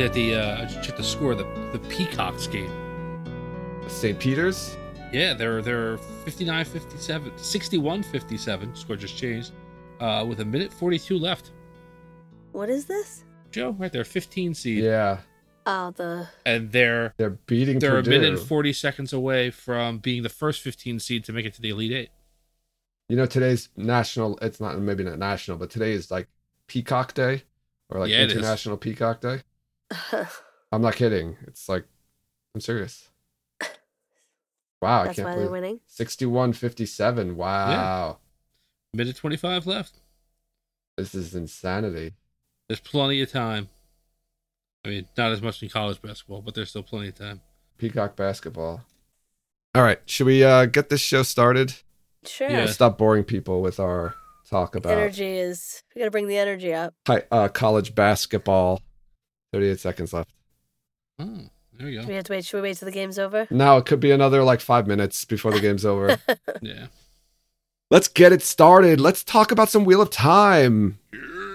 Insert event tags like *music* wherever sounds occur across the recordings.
I'm at the uh, I just checked the score. The the Peacocks game. St. Peter's. Yeah, they're they're 59 57 61 57. Score just changed. Uh, with a minute 42 left. What is this? Joe, right there, 15 seed, Yeah, Oh, the and they're they're beating they're Purdue. a minute and 40 seconds away from being the first 15 seed to make it to the Elite Eight. You know, today's national. It's not maybe not national, but today is like Peacock Day or like Yeah. International Peacock Day. *laughs* I'm not kidding. It's like I'm serious. *laughs* Wow, I can't why they're believe winning. 61-57. Wow, Minute 25 left. this is insanity. There's plenty of time. I mean, not as much in college basketball, but there's still plenty of time. Peacock basketball. All right, should we uh, get this show started? Sure. Yeah. Stop boring people with our talk about Energy is. We gotta bring the energy up. hi, uh, college basketball. 38 seconds left. Oh, there you Do go. we have to wait? Should we wait till the game's over? Now it could be another like five minutes before the game's over. *laughs* Yeah. Let's get it started. Let's talk about some Wheel of Time.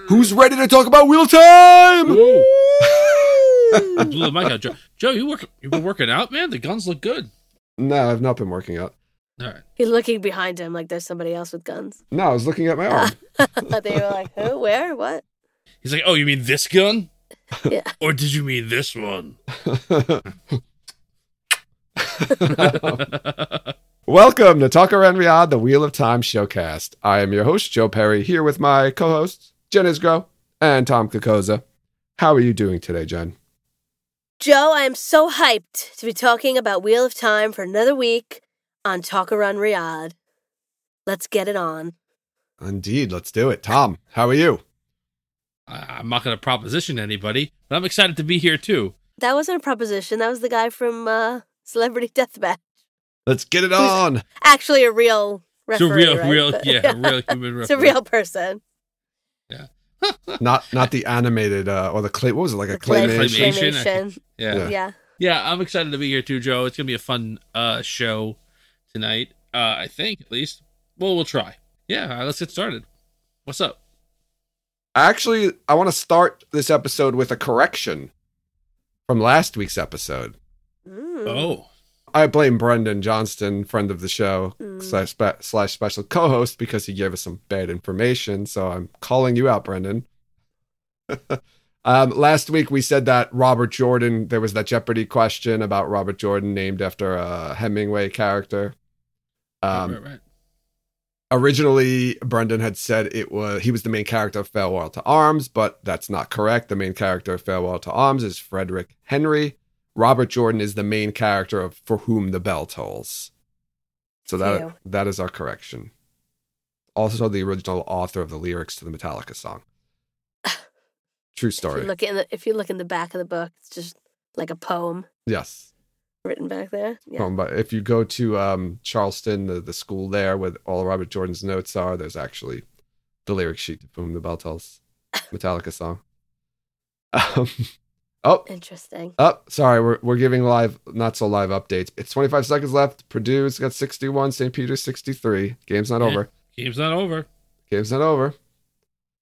Who's ready to talk about Wheel of Time? I *laughs* blew the mic out, Joe. Joe, you work you've been working out, man? The guns look good. No, I've not been working out. All right. He's looking behind him like there's somebody else with guns. No, I was looking at my arm. But *laughs* they were like, who? Where? What? He's like, Oh, you mean this gun? *laughs* Yeah. Or did you mean this one? *laughs* *laughs* Welcome to Talk Around Riyadh, the Wheel of Time showcast. I am your host, Joe Perry, here with my co-hosts, Jen Isgro and Tom Kokoza. How are you doing today, Jen? Joe, I am so hyped to be talking about Wheel of Time for another week on Talk Around Riyadh. Let's get it on. Indeed, let's do it. Tom, how are you? I- I'm not going to proposition anybody, but I'm excited to be here too. That wasn't a proposition. That was the guy from uh, Celebrity Deathmatch. Let's get it on. Actually, a real It's a real, right? real, But- *laughs* yeah, a real human. it's a real person. Yeah. not not the animated uh, or the clay. What was it like a The clay- claymation? Claymation. claymation. Yeah. Yeah. Yeah. Yeah, I'm excited to be here too, Joe. It's gonna be a fun uh show tonight. Uh I think at least. Well, we'll try. Yeah, all right, let's get started. What's up? Actually, I want to start this episode with a correction from last week's episode. Mm. Oh, I blame Brendan Johnston, friend of the show Mm. slash, spe- slash special co-host, because he gave us some bad information. So I'm calling you out, Brendan. *laughs* um, last week we said that Robert Jordan. There was that Jeopardy question about Robert Jordan named after a Hemingway character. Um, right, right, right. Originally Brendan had said it was he was the main character of Farewell to Arms, but that's not correct. The main character of Farewell to Arms is Frederick Henry. Robert Jordan is the main character of For Whom the Bell Tolls. So that Ew. that is our correction. Also, the original author of the lyrics to the Metallica song. *laughs* True If story. you look in the if you look in the back of the book, it's just like a poem yes. Written back there. Yeah. Um, but if you go to um, Charleston, the, the school there where all Robert Jordan's notes are, there's actually the lyric sheet to Whom the Bell Tells *laughs* Metallica song. Um, *laughs* oh, Interesting. oh, sorry, we're, we're giving live, not so live updates. It's 25 seconds left. Purdue's got 61, St. Peter's 63. Game's not Yeah. over. Game's not over. Game's not over.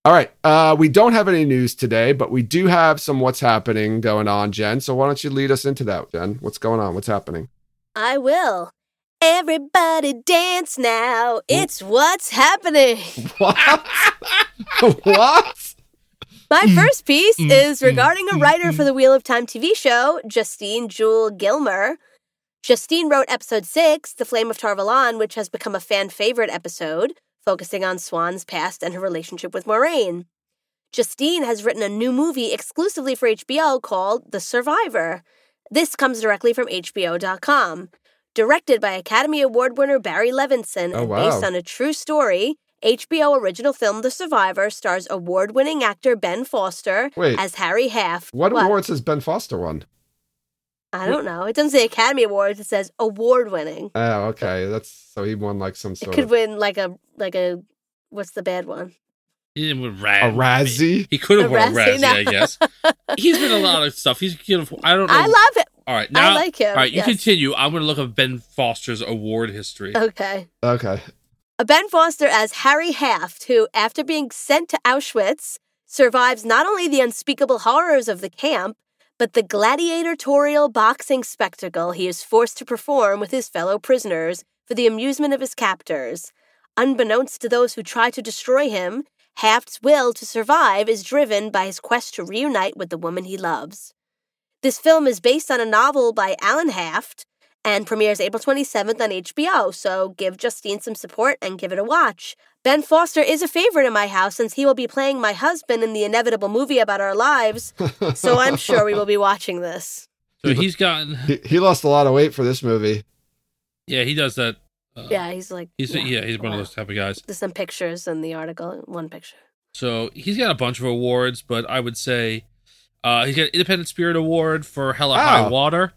All right. Uh, we don't have any news today, but we do have some what's happening going on, Jen. So why don't you lead us into that, Jen? What's going on? What's happening? I will. Everybody dance now. It's what's happening. *laughs* What? *laughs* what? My first piece mm, is mm, regarding a mm, writer mm. for the Wheel of Time TV show, Justine Juel Gillmer. Justine wrote episode six, The Flame of Tar Valon, which has become a fan favorite episode, focusing on Siuan's past and her relationship with Moiraine. Justine has written a new movie exclusively for HBO called The Survivor. This comes directly from HBO.com. Directed by Academy Award winner Barry Levinson Oh, and wow. based on a true story, HBO original film The Survivor stars award winning actor Ben Foster Wait. as Harry Haft. What, awards has Ben Foster won? I don't know. It doesn't say Academy Awards, it says award winning. Oh, okay. That's so he won like some It sort could of win like a like a what's the bad one? He didn't win a Razzie. He could have A won a Razzie, Razzie, no. I guess. *laughs* He's been a lot of stuff. He's you know, I don't know. I love it. All right, now I like him. All right, you yes. continue. I'm going to look up Ben Foster's award history. Okay. Okay. A Ben Foster as Harry Haft, who, after being sent to Auschwitz, survives not only the unspeakable horrors of the camp, but the gladiatorial boxing spectacle he is forced to perform with his fellow prisoners for the amusement of his captors. Unbeknownst to those who try to destroy him, Haft's will to survive is driven by his quest to reunite with the woman he loves. This film is based on a novel by Alan Haft and premieres April 27th on HBO, so give Justine some support and give it a watch. Ben Foster is a favorite in my house since he will be playing my husband in the inevitable movie about our lives, so I'm sure we will be watching this. So he's gotten. he, he lost a lot of weight for this movie. Yeah, he does that. Uh, Yeah, he's like. He's yeah, he's one of those type of guys. There's some pictures in the article, one picture. So he's got a bunch of awards, but I would say uh, he's got Independent Spirit Award for Hell or High Oh. Water.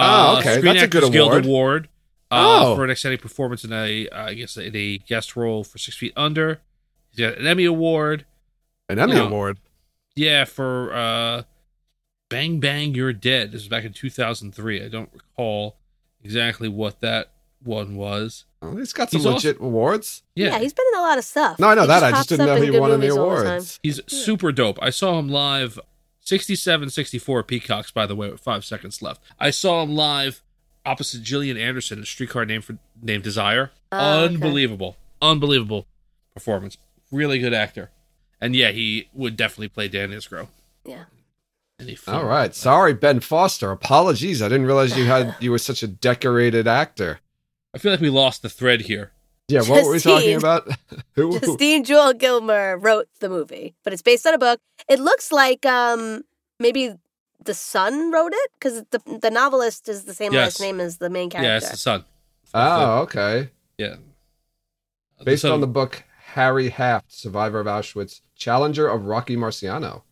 Oh, Uh, okay, Screen that's a good Actors Guild award. Award. Uh, Oh. for an outstanding performance in a, uh, I guess, in a guest role for Six Feet Under. He's got an Emmy Award. An Emmy Yeah. Award. Yeah, for uh, Bang Bang You're Dead. This was back in 2003. I don't recall exactly what that one was. Oh, he's got some He's also- legit awards. Yeah. Yeah, he's been in a lot of stuff. No, I know He that. I just didn't know he won any movies all the time. awards. he's super dope. I saw him live 67 64 Peacocks, by the way, with five seconds left. I saw him live opposite Gillian Anderson in Streetcar Named for Named Desire. Oh, okay. Unbelievable. Unbelievable performance. Really good actor. And yeah, he would definitely play Dan Isgro. Yeah. Any film. All right. Sorry, Ben Foster. Apologies. I didn't realize you had you were such a decorated actor. I feel like we lost the thread here. Yeah, what were we talking about? *laughs* Who? Justine Juel Gillmer wrote the movie, but it's based on a book. It looks like um maybe the son wrote it because the the novelist is the same Yes. last name as the main character. Yeah, character. it's the son. Oh, okay. Yeah. Based son- on the book Harry Haft, Survivor of Auschwitz, Challenger of Rocky Marciano.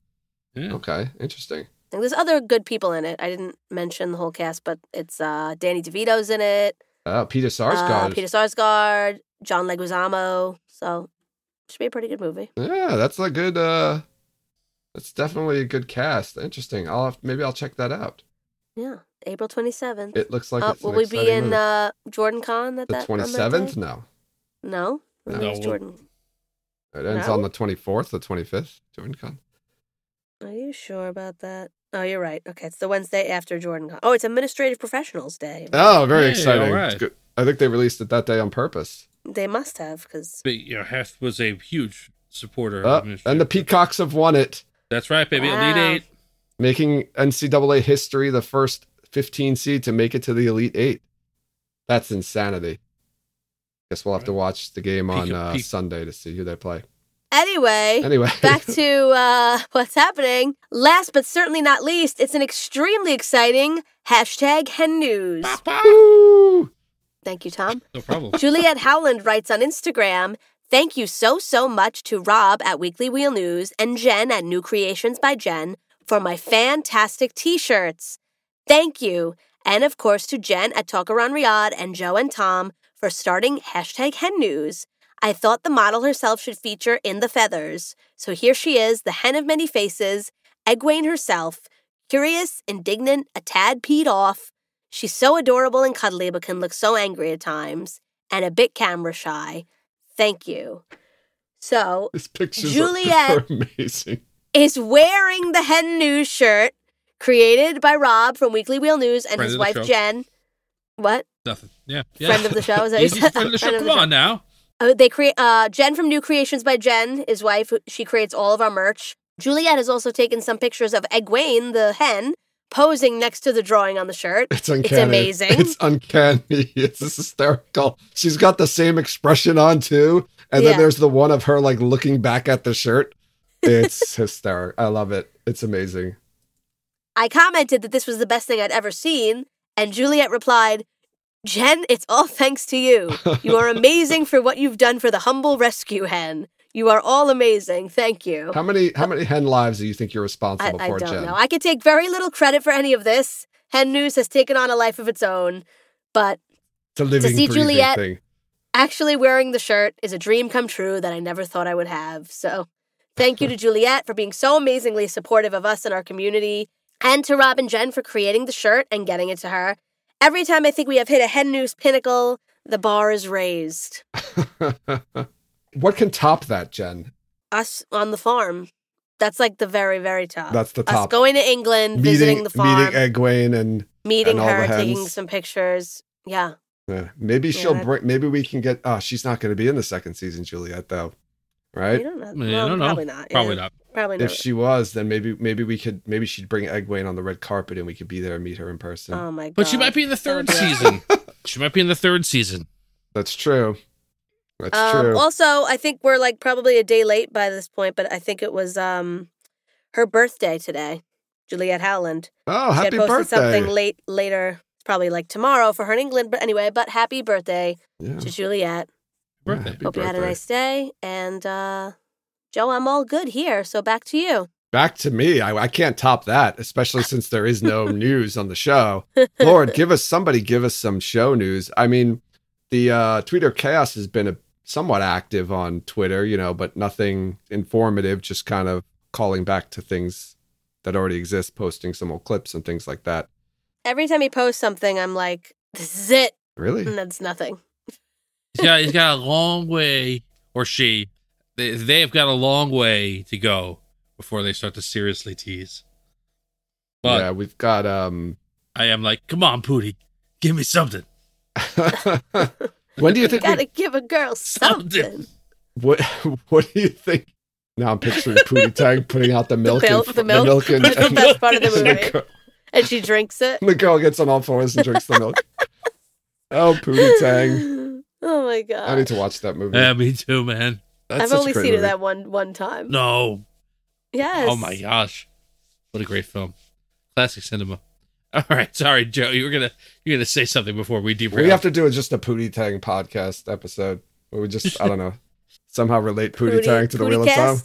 Yeah. Okay, interesting. And there's other good people in it. I didn't mention the whole cast, but it's uh Danny DeVito's in it. Oh, Peter Uh, Sarsgaard. Peter Sarsgaard, John Leguizamo. So should be a pretty good movie. Yeah, that's a good. uh That's definitely a good cast. Interesting. I'll have, maybe I'll check that out. Yeah, April 27th. It looks like uh, it's will an we be in movie. uh, Jordan Con at the that on twenty that seventh. day? No, No, No, no, Jordan. it ends No? on the twenty fourth, the twenty fifth. Jordan Con. Are you sure about that? Oh, you're right. Okay, it's the Wednesday after Jordan Con. Oh, it's Administrative Professionals Day. Oh, very Hey, exciting. all right. It's good. I think they released it that day on purpose. They must have because But, you know, Haft was a huge supporter. Uh, of and the Peacocks have won it, That's right, baby. Wow. Elite Eight. making NCAA history the first 15 seed to make it to the Elite Eight. That's insanity. Guess we'll have to watch the game on Peacock- uh, Peac- Sunday to see who they play. anyway. Anyway, Back to uh, *laughs* what's happening. Last but certainly not least, it's an extremely exciting hashtag hen news. Woo! Thank you, Tom. No problem. Juliet Howland writes on Instagram, Thank you so, so much to Rob at Weekly Wheel News and Jen at New Creations by Jen for my fantastic t shirts. Thank you. And of course to Jen at Talk Around Riyadh and Joe and Tom for starting hashtag hen news. I thought the model herself should feature in the feathers. So here she is, the hen of many faces, Egwene herself, curious, indignant, a tad peed off. She's so adorable and cuddly, but can look so angry at times, and a bit camera shy. Thank you. So, These pictures *laughs* Juliet- are, are amazing. is wearing the Hen News shirt created by Rob from Weekly Wheel News and Friend his wife show. What? What? Nothing. Yeah. yeah. Friend of the show? Is that you friend of the show. Come the show. on now. Uh, they create uh, Jen from New Creations by Jen, his wife. She creates all of our merch. Juliet has also taken some pictures of Egwene, the hen, posing next to the drawing on the shirt. It's uncanny. amazing. It's uncanny. *laughs* It's hysterical. She's got the same expression on too. And Yeah. then there's the one of her like looking back at the shirt. It's *laughs* hysterical. I love it. It's amazing. I commented that this was the best thing I'd ever seen, and Juliet replied, Jen, it's all thanks to you. You are *laughs* amazing for what you've done for the humble rescue hen. You are all amazing. Thank you. How many how many hen lives do you think you're responsible I for, I don't Jen? know. I could take very little credit for any of this. Hen News has taken on a life of its own, but it's a living see breathing Juliet- thing. actually wearing the shirt is a dream come true that I never thought I would have. So thank you to *laughs* Juliet for being so amazingly supportive of us and our community, and to Rob and Jen for creating the shirt and getting it to her. Every time I think we have hit a hen news pinnacle, the bar is raised. *laughs* what can top that, Jen? Us on the farm. That's like the very, very top. That's the Us top. going to England, visiting the farm, meeting Egwene, and meeting and all her, the taking some pictures. Yeah. uh, maybe she'll that- bring. Maybe we can get. Oh, she's not going to be in the second season, Juliet, though, We right? don't know. I, Well, don't know. Probably not. Probably yeah. not. Probably If she was, then maybe maybe we could maybe she'd bring Egwene on the red carpet and we could be there and meet her in person. oh my god. But she might be in the third season. *laughs* she might be in the third season. That's true. That's Um, true. also, I think we're like probably a day late by this point, but I think it was um her birthday today, Juliet Howland. oh, She happy had posted birthday! something late later. Probably like tomorrow for her in England. But anyway, but happy birthday Yeah. to Juliet. Yeah, Birthday. happy Hope you had a nice day. And uh Joe, I'm all good here. So back to you. Back to me. I, I can't top that, especially since there is no *laughs* news on the show. *laughs* Lord, give us somebody, give us some show news. I mean, the uh, Twitter chaos has been a, somewhat active on Twitter, you know, but nothing informative. Just kind of calling back to things that already exist, posting some old clips and things like that. Every time he posts something, I'm like, this is it. Really? And that's nothing. He's got he's got a long way, or she, they they have got a long way to go before they start to seriously tease. But yeah, we've got um. I am like, come on, Pootie, give me something. *laughs* *laughs* when do you think? we- Gotta give a girl Something. something. what *laughs* What do you think? Now I'm picturing *laughs* Pootie Tang putting out the milk, milk- and, the milk. and, That's the and- best part of the *laughs* and movie. girl- And she drinks it. the girl gets on all fours and drinks the milk. Oh, Pootie Tang! Oh my god! I need to watch that movie. Yeah, me too, man. That's I've only great seen it that one one time. No. Yes. Oh my gosh, what a great film, classic cinema. All right, sorry, Joe. You were gonna you're gonna say something before we derail. We have to do just a Pootie Tang podcast episode where we just I don't know somehow relate Pootie, Pootie- Tang to the Pootie Wheel of Time.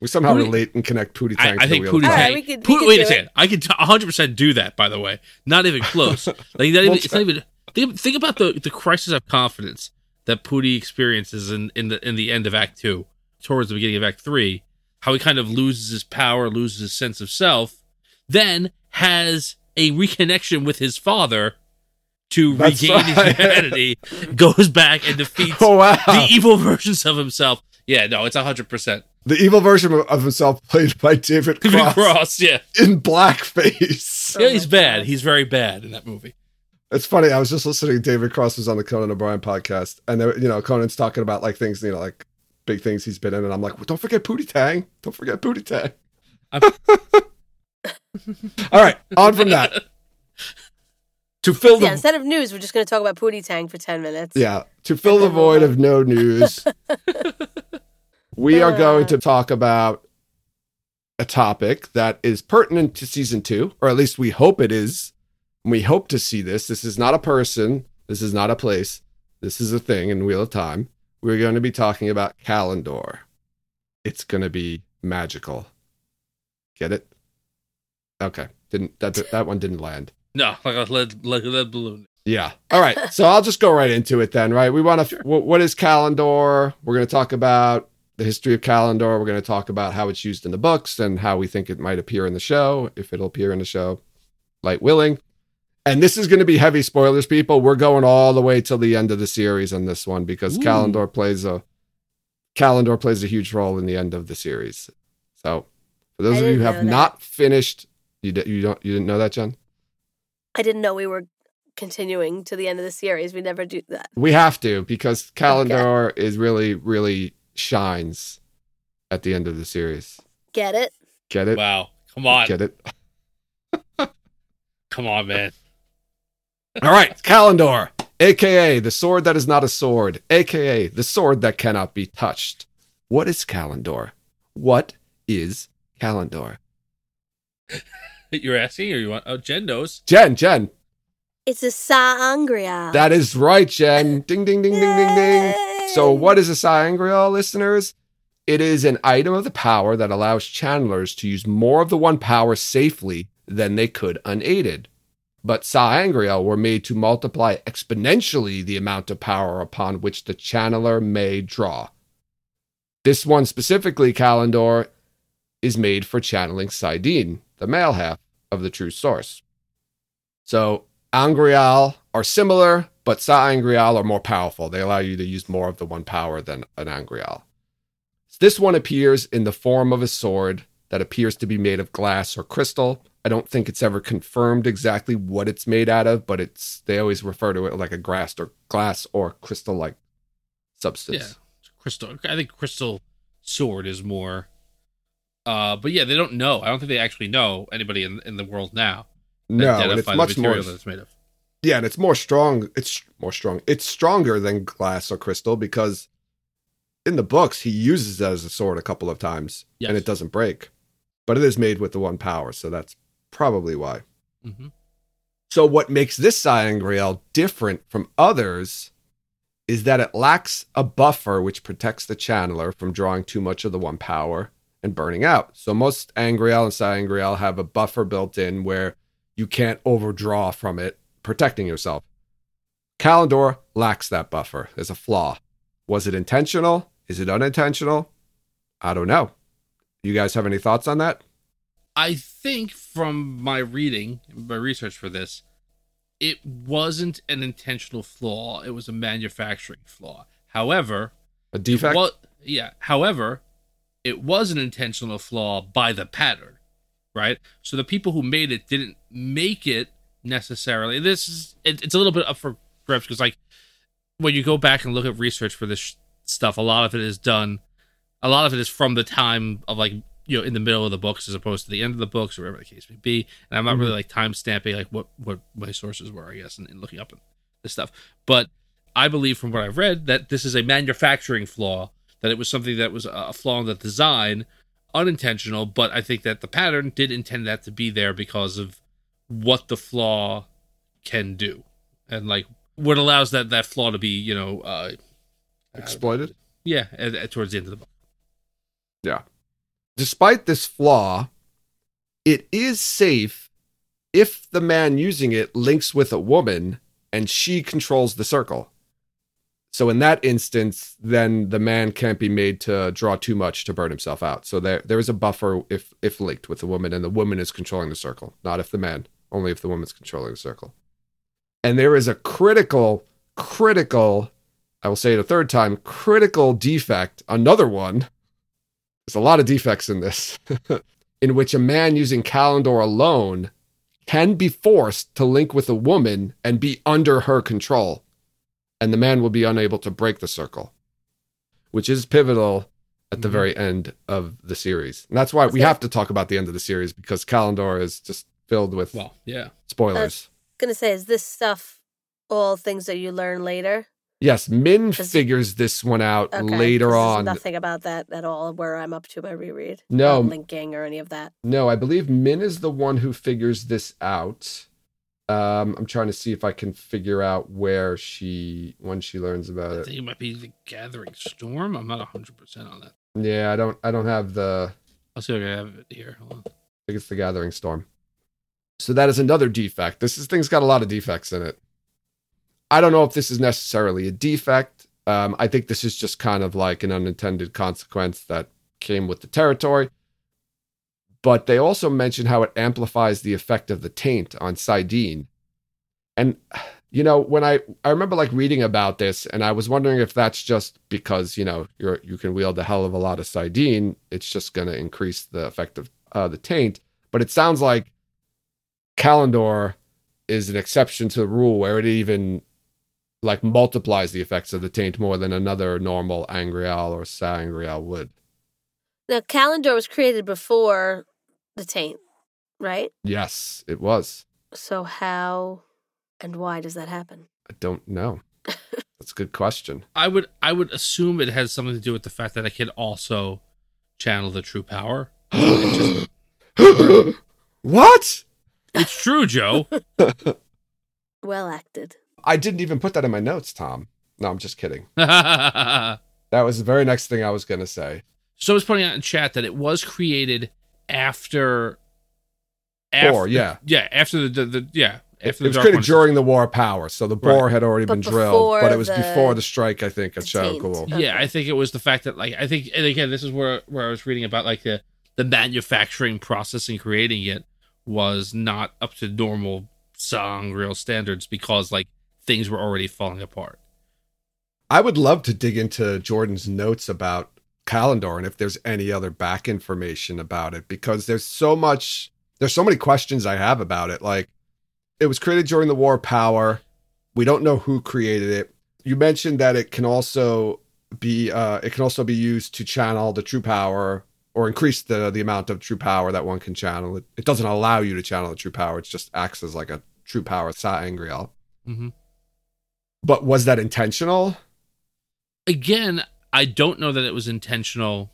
We somehow Pootie- relate and connect Pootie Tang I to think the Pootie of All Time. right, Tang. we could- Pootie- could wait do a it. second. I can t- 100% do that. By the way, not even *laughs* close. like not even, it's not even. Think, think about the the crisis of confidence that Pootie experiences in in the in the end of Act Two, towards the beginning of Act Three. How he kind of loses his power, loses his sense of self, then has a reconnection with his father to That's regain his right. humanity, *laughs* goes back and defeats Oh wow! the evil versions of himself. Yeah, no, it's hundred percent. The evil version of- himself played by David Cross, Cross, yeah, in blackface. *laughs* Yeah, he's bad. He's very bad in that movie. It's funny. I was just listening. David Cross was on the Conan O'Brien podcast, and there, you know, Conan's talking about like things, you know, like big things he's been in, and I'm like, well, don't forget Pootie Tang. Don't forget Pootie Tang. *laughs* All right, on from that. To fill Yeah, instead of news, we're just going to talk about Pootie Tang for 10 minutes. yeah, to fill the void of no news, *laughs* we are going to talk about a topic that is pertinent to season two, or at least we hope it is. We hope to see this. This is not a person. This is not a place. This is a thing in Wheel of Time. We're going to be talking about Callandor. It's going to be magical. Get it? Okay. Didn't that that one didn't land. No, like a lead, like a lead balloon. Yeah. All right. So I'll just go right into it then, right? We want to, what, what is Callandor? We're going to talk about the history of Callandor. We're going to talk about how it's used in the books and how we think it might appear in the show, if it'll appear in the show, light willing. And this is going to be heavy spoilers, people. We're going all the way till the end of the series on this one because Ooh. Callandor plays a Callandor plays a huge role in the end of the series. So, for those I of you who didn't have that. not finished, you d- you don't you didn't know that, Jen? I didn't know we were continuing to the end of the series. We never do that. We have to because Callandor *laughs* is really, really shines at the end of the series. Get it? Get it? Wow, come on, Get it? *laughs* come on, man. All right, Callandor, aka the sword that is not a sword, aka the sword that cannot be touched. What is Callandor? What is Callandor? *laughs* You're asking, or you want? Oh, Jen knows. Jen, Jen, It's a sa'angreal. that is right, Jen. Ding, ding, ding, ding, ding, ding. So, what is a sa'angreal, listeners? It is an item of the power that allows channelers to use more of the one power safely than they could unaided. But sa'angreal were made to multiply exponentially the amount of power upon which the channeler may draw. This one specifically, Callandor, is made for channeling saidin, the male half of the true source. So Angreal are similar, but Sa Angreal are more powerful. They allow you to use more of the one power than an Angreal. This one appears in the form of a sword that appears to be made of glass or crystal. I don't think it's ever confirmed exactly what it's made out of, but it's they always refer to it like a glass or glass or crystal like substance. Yeah, crystal. I think crystal sword is more. Uh, but yeah, they don't know. I don't think they actually know anybody in in the world now. No, and it's much more that it's made of. Yeah, and it's more strong. It's more strong. It's stronger than glass or crystal because in the books he uses it as a sword a couple of times Yes. and it doesn't break. But it is made with the one power, so that's probably why. hmm So what makes this sa'angreal different from others is that it lacks a buffer which protects the channeler from drawing too much of the one power and burning out. So most Angreal and sa'angreal have a buffer built in where you can't overdraw from it, protecting yourself. Callandor lacks that buffer. There's a flaw. Was it intentional? Is it unintentional? I don't know. You guys have any thoughts on that? I think from my reading, my research for this, it wasn't an intentional flaw. It was a manufacturing flaw. However, A defect? Well, yeah. However, it was an intentional flaw by the pattern, right? So the people who made it didn't make it necessarily. This is it, it's a little bit up for grabs because like when you go back and look at research for this sh- stuff, a lot of it is done. A lot of it is from the time of like you know in the middle of the books as opposed to the end of the books or whatever the case may be. And I'm not mm-hmm. really like time stamping like what what my sources were, I guess, and, and looking up this stuff. But I believe from what I've read that this is a manufacturing flaw, that it was something that was a flaw in the design, unintentional, but I think that the pattern did intend that to be there because of what the flaw can do. And like what allows that that flaw to be, you know, uh Exploited? yeah, at, at- towards the end of the book. Yeah. Despite this flaw, it is safe if the man using it links with a woman and she controls the circle. So in that instance, then the man can't be made to draw too much to burn himself out. So there there is a buffer if if linked with the woman and the woman is controlling the circle, not if the man, only if the woman's controlling the circle. And there is a critical, critical, I will say it a third time, critical defect, another one there's a lot of defects in this, *laughs* in which a man using Callandor alone can be forced to link with a woman and be under her control, and the man will be unable to break the circle, which is pivotal at the Mhm. very end of the series. And that's why we have to talk about the end of the series because Callandor is just filled with Well, yeah. spoilers. Gonna say, is this stuff all things that you learn later? yes, Min figures this one out Okay, later 'cause there's on. Nothing about that at all. Where I'm up to my reread. No. Linking or any of that. No, I believe Min is the one who figures this out. Um, I'm trying to see if I can figure out where she when she learns I about it. I think it might be the Gathering Storm. I'm not 100% on that. Yeah, I don't I don't have the I'll see if I have it here. Hold on. I think it's the Gathering Storm. So that is another defect. This is thing's got a lot of defects in it. I don't know if this is necessarily a defect. Um, I think this is just kind of like an unintended consequence that came with the territory. But they also mention how it amplifies the effect of the taint on saidin. And you know, when I I remember like reading about this, and I was wondering if that's just because you know you're you can wield a hell of a lot of saidin, it's just going to increase the effect of uh, the taint. But it sounds like Callandor is an exception to the rule where it even like multiplies the effects of the taint more than another normal angreal or sa'angreal would. Now, Callandor was created before the taint, right? Yes, it was. So how and why does that happen? I don't know. *laughs* That's a good question. I would I would assume it has something to do with the fact that I can also channel the true power. *gasps* *gasps* what? It's true, Joe. *laughs* Well acted. I didn't even put that in my notes, Tom. No, I'm just kidding. *laughs* That was the very next thing I was going to say. So I was pointing out in chat that it was created after. after Bore, yeah. yeah, after the, the, the yeah It, after it was created Ones. during the War of Power, so the Bore had already But been drilled, but it was the- before the strike, I think, at the Shadow Okay. Yeah, I think it was the fact that like I think and again this is where where I was reading about like the the manufacturing process and creating it was not up to normal sa'angreal standards because like things were already falling apart. I would love to dig into Jordan's notes about Callandor and if there's any other back information about it because there's so much there's so many questions I have about it. Like it was created during the War Power. We don't know who created it. You mentioned that it can also be uh it can also be used to channel the true power or increase the the amount of true power that one can channel. It, it doesn't allow you to channel the true power. It just acts as like a true power sa'angreal. Mhm. But was that intentional? Again, I don't know that it was intentional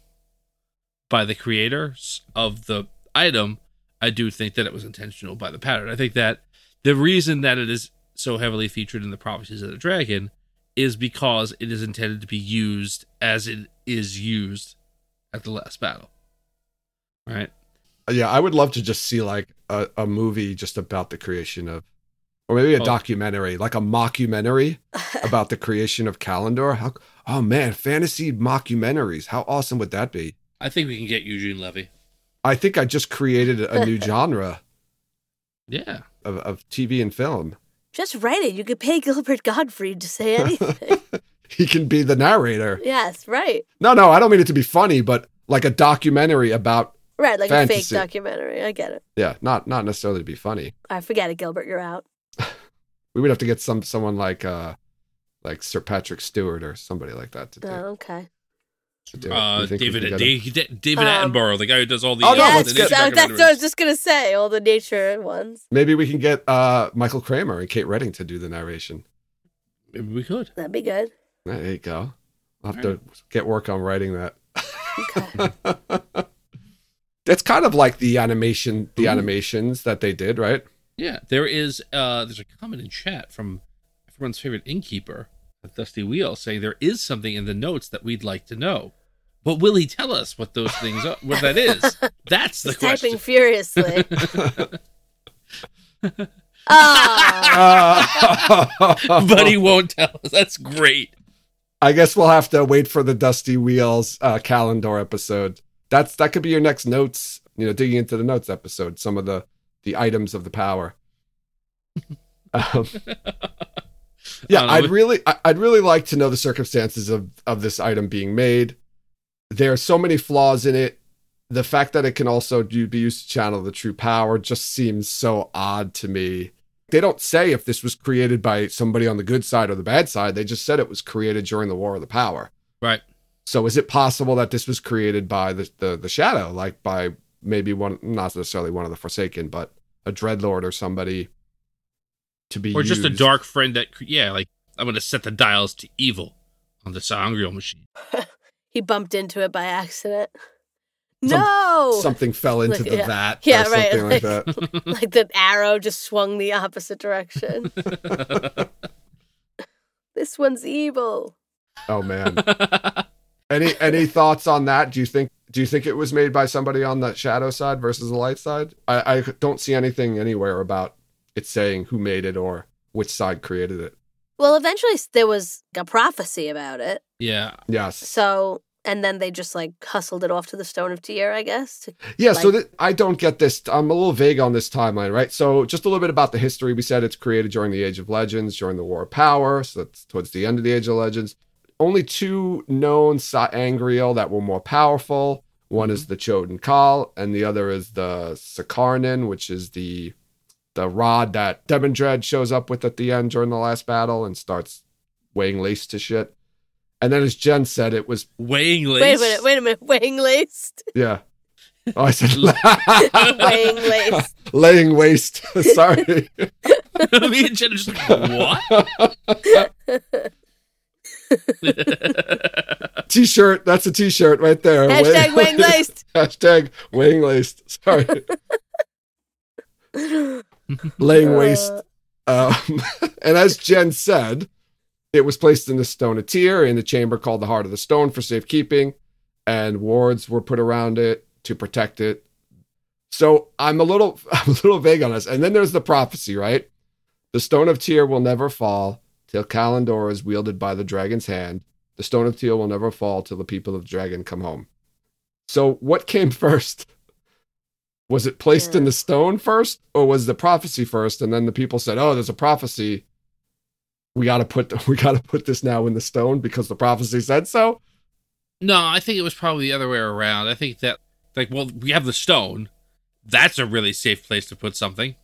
by the creators of the item. I do think that it was intentional by the pattern. I think that the reason that it is so heavily featured in the prophecies of the dragon is because it is intended to be used as it is used at the last battle. Right? Yeah, I would love to just see like a, a movie just about the creation of, or maybe a Oh. documentary, like a mockumentary *laughs* about the creation of Callandor. How, oh man, fantasy mockumentaries. How awesome would that be? I think we can get Eugene Levy. I think I just created a new *laughs* genre Yeah. of, of TV and film. Just write it. You could pay Gilbert Gottfried to say *laughs* anything. He can be the narrator. yes, right. No, no, I don't mean it to be funny, but like a documentary about Right, like a fake documentary. I get it. yeah, not not necessarily to be funny. I forget it, Gilbert. You're out. We would have to get some someone like uh like Sir Patrick Stewart or somebody like that to do. Oh, okay. do. Uh, You think we David can get David. David Um, Attenborough, the guy who does all the Oh, no, uh, yes, the get- nature so that's what I was just gonna say. All the nature ones. Maybe we can get uh Michael Kramer and Kate Reading to do the narration. Maybe we could. That'd be good. There you go. I'll have to get work on writing that. Okay. *laughs* it's kind of like the animation the Ooh. animations that they did, right? Yeah, there is. uh There's a comment in chat from everyone's favorite innkeeper, Dusty Wheel, saying there is something in the notes that we'd like to know. But will he tell us what those things are? What that is? *laughs* That's the He's question. typing furiously. *laughs* Ah, *laughs* but he won't tell us. That's great. I guess we'll have to wait for the Dusty Wheels uh, Callandor episode. That's that could be your next notes. You know, digging into the notes episode. Some of the the items of the power. *laughs* um, yeah, I don't know. I'd really, I'd really like to know the circumstances of of this item being made. There are so many flaws in it. The fact that it can also do, be used to channel the true power just seems so odd to me. They don't say if this was created by somebody on the good side or the bad side. They just said it was created during the War of the Power. Right. So is it possible that this was created by the the, the Shadow, like by maybe one, not necessarily one of the Forsaken, but a Dreadlord or somebody to be Or just a dark friend that, yeah, like I'm going to set the dials to evil on the sa'angreal machine. *laughs* he bumped into it by accident. Some- no, something fell into Like, the yeah. vat Yeah, or right, something like, like- that. *laughs* like the arrow just swung the opposite direction. *laughs* this one's evil. Oh man. Any any thoughts on that? Do you think do you think it was made by somebody on the shadow side versus the light side? I, I don't see anything anywhere about it saying who made it or which side created it. Well, eventually there was a prophecy about it. yeah. Yes. So, and then they just like hustled it off to the Stone of Tyr, I guess. to- Yeah, so Like- that I don't get this. I'm a little vague on this timeline, right? So, just a little bit about the history. We said it's created during the Age of Legends, during the War of Power. So, that's towards the end of the Age of Legends. Only two known Sa'angreal that were more powerful. One is mm-hmm. the Choedan Kal, and the other is the Sakarnen, which is the the rod that Demandred shows up with at the end during the last battle and starts weighing lace to shit. And then, as Jen said, it was Weighing lace. Wait a minute, wait a minute. Weighing laced. yeah. *laughs* Oh, I said *laughs* Weighing lace. *laughs* laying waste. Sorry. Me and Jen are just like, what? *laughs* T-shirt. That's a T-shirt right there. Hashtag weighing laced. *laughs* Hashtag weighing laced. Sorry. *laughs* laying waste. Uh, Um, and as Jen said, it was placed in the Stone of Tyr in the chamber called the Heart of the Stone for safekeeping, and wards were put around it to protect it. So I'm a little, I'm a little vague on this. And then there's the prophecy, right? The Stone of Tyr will never fall till Callandor is wielded by the dragon's hand. The Stone of Tyr will never fall till the people of the dragon come home. So what came *laughs* first? Was it placed in the stone first, or was the prophecy first? And then the people said, "Oh, there's a prophecy. We got to put *laughs* we got to put this now in the stone because the prophecy said so." No, I think it was probably the other way around. I think that, like, well, we have the stone. That's a really safe place to put something.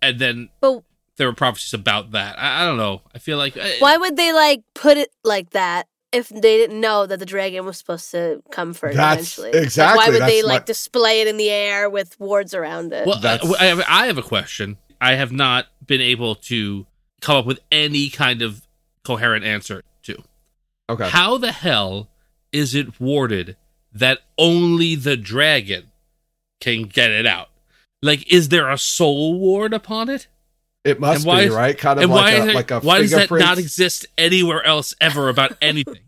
And then But there were prophecies about that. I, I don't know. I feel like. eh, why would they like put it like that if they didn't know that the dragon was supposed to come first That's- eventually? Like, exactly, why would they my- like display it in the air with wards around it? Well, I, I have, I have a question. I have not been able to come up with any kind of coherent answer to. Okay. How the hell is it warded that only the dragon can get it out? Like, is there a soul ward upon it? It must why be is- right, kind of and like why, a, is like a why does that not exist anywhere else ever about *laughs* anything?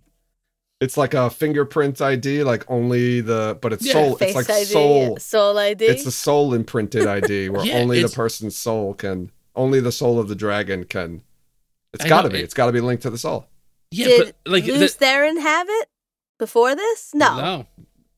It's like a fingerprint ID, like only the, but it's Yeah, soul. Face It's like ID, soul. soul ID. It's a soul imprinted ID *laughs* where Yeah, only the person's soul can, only the soul of the dragon can. It's I got to know, be. it- It's got to be linked to the soul. Yeah, Did but like Lews the- Therin have it before this? No. no.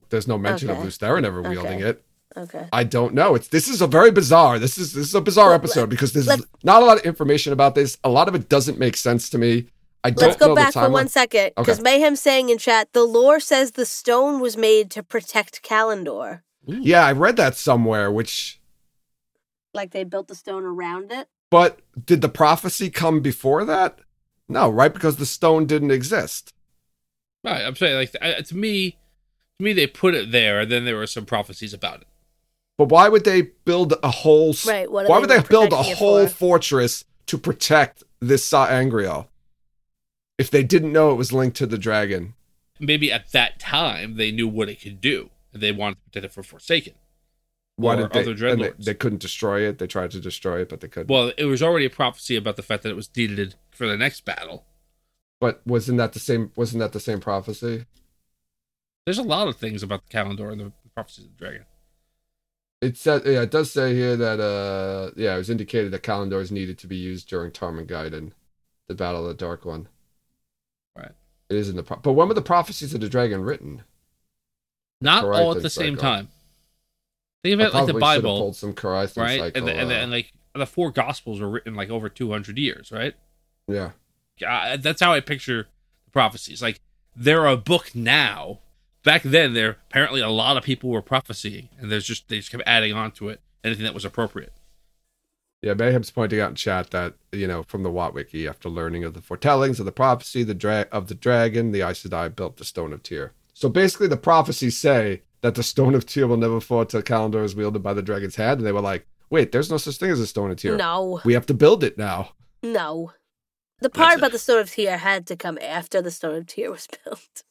There's no mention of Okay. Lews Therin ever wielding Okay. it. Okay. I don't know. It's this is a very bizarre. This is this is a bizarre Well, episode because there's let's- not a lot of information about this. A lot of it doesn't make sense to me. I don't Let's go know back the for one second because Okay. Mayhem saying in chat the lore says the stone was made to protect Callandor. Yeah, I read that somewhere. Which, Like they built the stone around it. but did the prophecy come before that? No, right? Because the stone didn't exist. Right, I'm saying like to me, to me they put it there, and then there were some prophecies about it. But why would they build a whole? Right, what why would they build a whole for? fortress to protect this Sa'angreal if they didn't know it was linked to the dragon? Maybe at that time they knew what it could do, and they wanted to protect it for Forsaken. Why did they? other and they, they couldn't destroy it. They tried to destroy it, but they couldn't. Well, it was already a prophecy about the fact that it was needed for the next battle. but wasn't that the same? Wasn't that the same prophecy? There's a lot of things about the Callandor and the prophecies of the dragon. It said, yeah, it does say here that, uh, yeah, it was indicated that Callandor is needed to be used during Tarmon Gai'don, the Battle of the Dark One. Right. It is in the, pro- but when were the prophecies of the dragon written? Not all at the same time. Think of it like the probably should have Bible, pulled some right? cycle. and, the, and, the, and like the four Gospels were written like over 200 years, right? yeah, Uh, that's how I picture the prophecies. Like they're a book now. Back then, there apparently a lot of people were prophesying, and there's just they just kept adding on to it anything that was appropriate. yeah. Mayhem's pointing out in chat that you know from the WoT Wiki, after learning of the foretellings of the prophecy, the dra- of the dragon, the Aes Sedai built the Stone of Tyr. So basically, the prophecies say that the Stone of Tyr will never fall till Callandor is wielded by the dragon's hand, and they were like, "Wait, there's no such thing as a Stone of Tyr. No. We have to build it now." No. The part about the Stone of Tyr had to come after the Stone of Tyr was *laughs* built.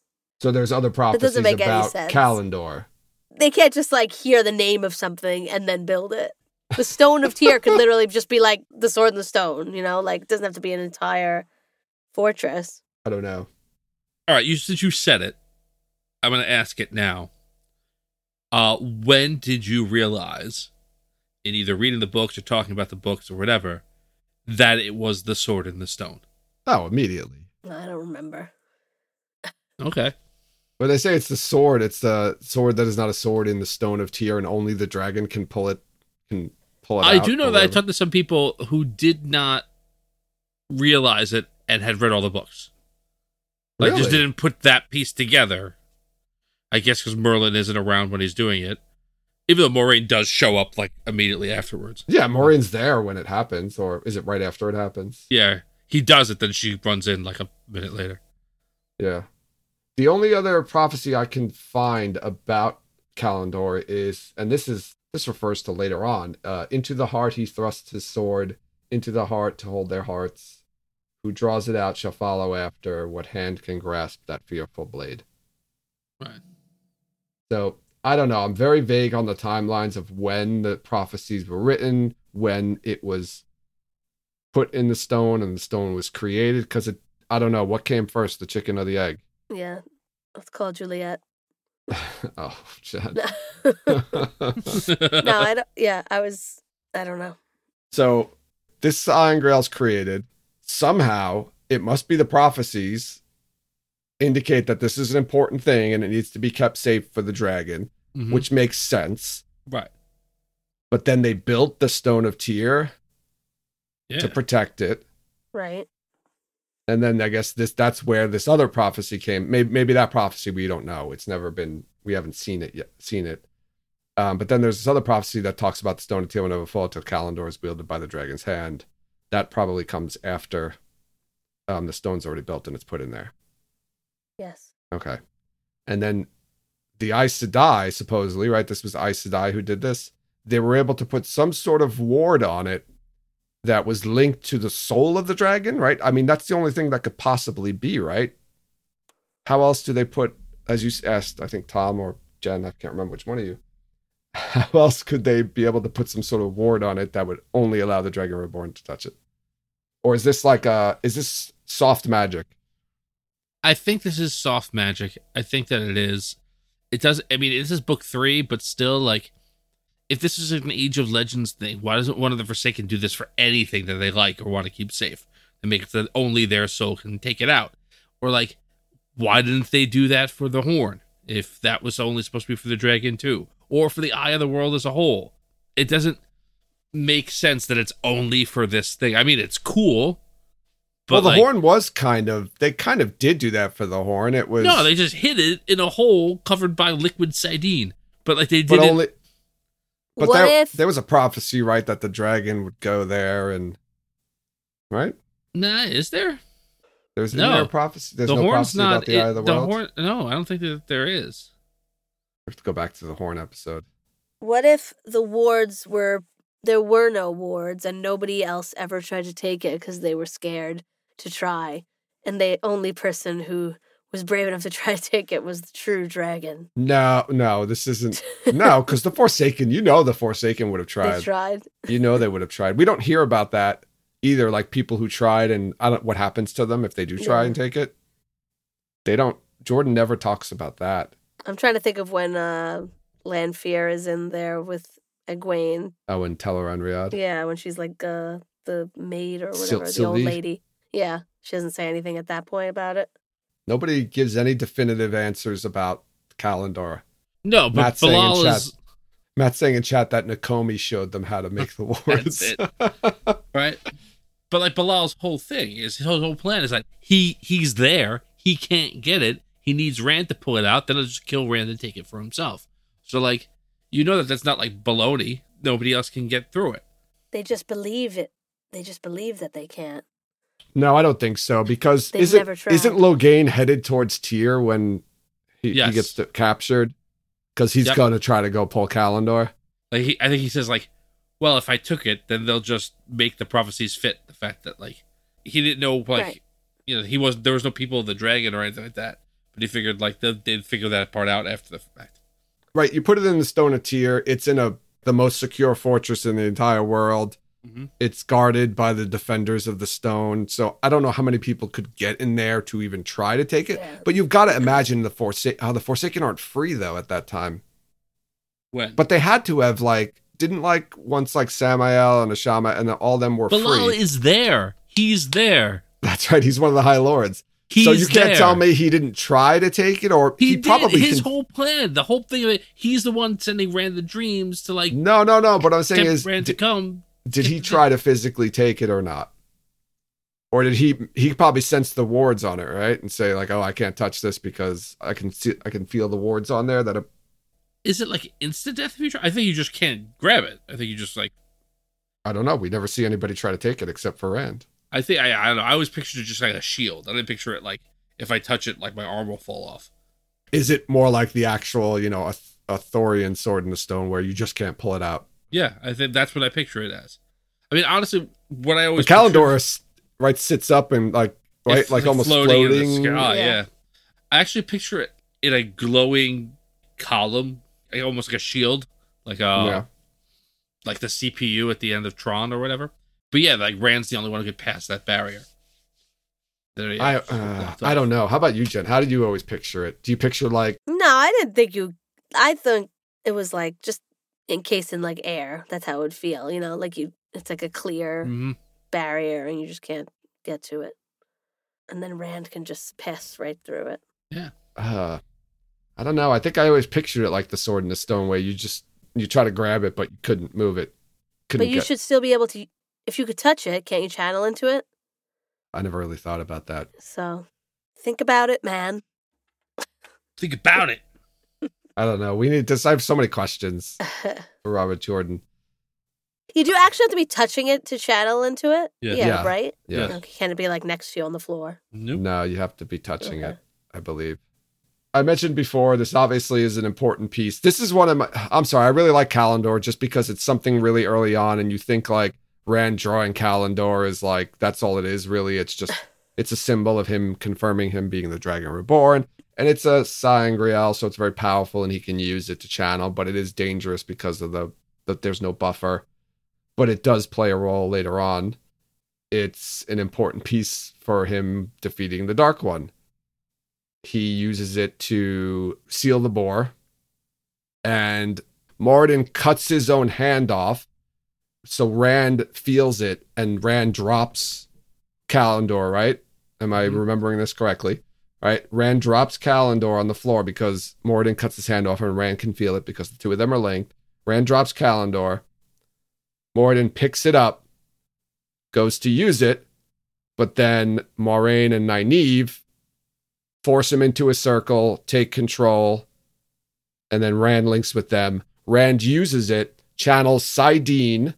So there's other prophecies doesn't make about. Callandor. They can't just like hear the name of something and then build it. The Stone of Tyr could literally just be like the sword and the stone, you know, like it doesn't have to be an entire fortress. I don't know. All right, you since you said it, I'm going to ask it now. Uh, when did you realize, in either reading the books or talking about the books or whatever, that it was the sword and the stone? Oh, immediately. I don't remember. Okay. When they say it's the sword, it's the sword that is not a sword in the Stone of Tyr, and only the dragon can pull it. Can pull it. I do know that I talked to some people who did not realize it and had read all the books. Like, just didn't put that piece together. I guess because Merlin isn't around when he's doing it. Even though Moiraine does show up like immediately afterwards. Yeah, Moiraine's there when it happens, or is it right after it happens? Yeah, he does it, then she runs in like a minute later. Yeah. The only other prophecy I can find about Callandor is, and this is this refers to later on. Uh, into the heart he thrusts his sword, into the heart to hold their hearts. Who draws it out shall follow after. What hand can grasp that fearful blade? Right. So I don't know. I'm very vague on the timelines of when the prophecies were written, when it was put in the stone and the stone was created. Because it, I don't know what came first, the chicken or the egg. Yeah. Let's call Juliet. *laughs* oh, Chad. *laughs* *laughs* no, I don't yeah, I was I don't know. so this Iron Grail's created. Somehow it must be the prophecies indicate that this is an important thing and it needs to be kept safe for the dragon, Mhm. which makes sense. right. But then they built the Stone of Tyr Yeah. to protect it. Right. And then I guess this that's where this other prophecy came. Maybe maybe that prophecy we don't know. It's never been we haven't seen it yet. Seen it. Um, but then there's this other prophecy that talks about the stone of Tear will never fall till Callandor is wielded by the dragon's hand. That probably comes after um, the stone's already built and it's put in there. Yes. Okay. And then the Aes Sedai, supposedly, right? This was Aes Sedai who did this. They were able to put some sort of ward on it that was linked to the soul of the dragon, right? I mean, that's the only thing that could possibly be, right? How else do they put, as you asked, I think Tom or Jen, I can't remember which one of you, *laughs* how else could they be able to put some sort of ward on it that would only allow the dragon reborn to touch it? Or is this like a, is this soft magic? I think this is soft magic. I think that it is. It does. I mean, this is book three, but still, like, if this is an Age of Legends thing, why doesn't one of the Forsaken do this for anything that they like or want to keep safe and make it so that only their soul can take it out? Or like, why didn't they do that for the Horn if that was only supposed to be for the Dragon too, or for the Eye of the World as a whole? It doesn't make sense that it's only for this thing. I mean, it's cool. But well, the like, horn was kind of, they kind of did do that for the horn. It was, No, they just hid it in a hole covered by liquid sardine. But like they did it. Only, but what there, if there was a prophecy, right, that the dragon would go there and, right? Nah, is there? There's No. no prophecy. There's the no horn's prophecy not. about the eye of the it- world. horn. No, I don't think that there is. We have to go back to the horn episode. what if the wards were there were no wards and nobody else ever tried to take it because they were scared to try, and the only person who was brave enough to try to take it was the true dragon. No, no, this isn't. No, because the Forsaken, you know, the Forsaken would have They tried. tried. You know, they would have tried. We don't hear about that either. Like people who tried, and I don't. What happens to them if they do try Yeah. and take it? They don't. Jordan never talks about that. I'm trying to think of when uh Lanfear is in there with Egwene. Oh, and Tel'aran'rhiod. Yeah, when she's like uh the maid or Sil- whatever, the old lady. Yeah, she doesn't say anything at that point about it. Nobody gives any definitive answers about Callandor. No, but Matt saying in Be'lal chat- is Matt's saying in chat that Nakomi showed them how to make the wards. it. *laughs* right. But like Be'lal's whole thing is his whole plan is like he he's there, he can't get it, he needs Rand to pull it out, then he'll just kill Rand and take it for himself. So like, you know that that's not like baloney. Nobody else can get through it. They just believe it. They just believe that they can't. No, I don't think so because They've isn't never tried. isn't Logain headed towards Tear when he, he Yes. gets captured? Because he's Yep. going to try to go pull Callandor. Like he, I think he says like, well, if I took it, then they'll just make the prophecies fit. The fact that like he didn't know like Right. you know he was there was no people of the dragon or anything like that, but he figured like they, they'd figure that part out after the fact. Right, you put it in the Stone of Tear. It's in a the most secure fortress in the entire world. Mhm. It's guarded by the defenders of the stone. So I don't know how many people could get in there to even try to take it. Yeah. But you've got to imagine the Forsaken. How the Forsaken aren't free though at that time. When But they had to have like didn't like once like Sammael and Ashama and all them were Be'lal free. is there, he's there. That's right. He's one of the High Lords. He's so you can't there. tell me he didn't try to take it, or He, he, probably his can- whole plan, the whole thing of it. He's the one sending Rand the dreams to like No, no, no. But I'm saying tempt is, Rand to come. Did he try to physically take it or not? Or did he? He probably sense the wards on it, right, and say like, "Oh, I can't touch this because I can see, I can feel the wards on there." That a, Is it like instant death if you try? I think you just can't grab it. I think you just like. I don't know. We never see anybody try to take it except for Rand. I think I I don't know. I always pictured it just like a shield. I didn't picture it like if I touch it, like my arm will fall off. Is it more like the actual, you know, a, a Arthurian sword in the stone where you just can't pull it out? Yeah, I think that's what I picture it as. I mean, honestly, what I The always Callandor is, right sits up and like right, It's like almost in floating. the sky. Yeah. Yeah. I actually picture it in a glowing column, like almost like a shield, like a yeah. like the CPU at the end of Tron or whatever. But yeah, like Rand's the only one who could pass that barrier. There, yeah, I uh, I don't know. How about you, Jen? How did you always picture it? Do you picture like No, I didn't think you. I think it was like just encased in like air. That's how it would feel. You know, like you. It's like a clear Mhm. barrier, and you just can't get to it. And then Rand can just pass right through it. Yeah. Uh I don't know. I think I always pictured it like the sword in the stone where you just you try to grab it but you couldn't move it. Couldn't but you get should still be able to. If you could touch it, can't you channel into it? I never really thought about that. So think about it, man. Think about it. I don't know. We need to. I have so many questions *laughs* for Robert Jordan. you do actually have to be touching it to channel into it. Yeah. Yeah. right. Yeah. Yeah. Okay, can it be like next to you on the floor? Nope. No, you have to be touching Okay. it. I believe. I mentioned before, this obviously is an important piece. This is one of my, I'm sorry, I really like Callandor just because it's something really early on and you think like Rand drawing Callandor is like, that's all it is really. It's just, *laughs* it's a symbol of him confirming him being the Dragon Reborn. And it's a sa'angreal, so it's very powerful and he can use it to channel, but it is dangerous because of the, that there's no buffer. But it does play a role later on. It's an important piece for him defeating the Dark One he uses it to seal the bore and Moridin cuts his own hand off so Rand feels it and Rand drops Callandor, right? Am I Mhm. remembering this correctly? Right? Rand drops Callandor on the floor because Moridin cuts his hand off and Rand can feel it because the two of them are linked. Rand drops Callandor. Moridin picks it up, goes to use it, but then Moiraine and Nynaeve force him into a circle, take control, and then Rand links with them. Rand uses it, channels saidin,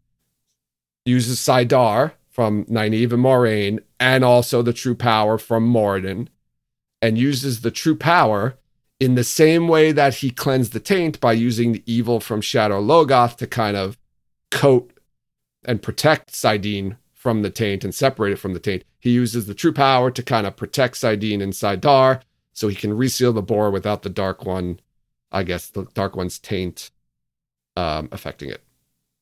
uses saidar from Nynaeve and Moiraine, and also the true power from Moradin, and uses the true power in the same way that he cleansed the taint by using the evil from Shadar Logoth to kind of coat and protect saidin from the taint and separate it from the taint. He uses the true power to kind of protect saidin and saidar so he can reseal the bore without the dark one, I guess the dark one's taint um affecting it.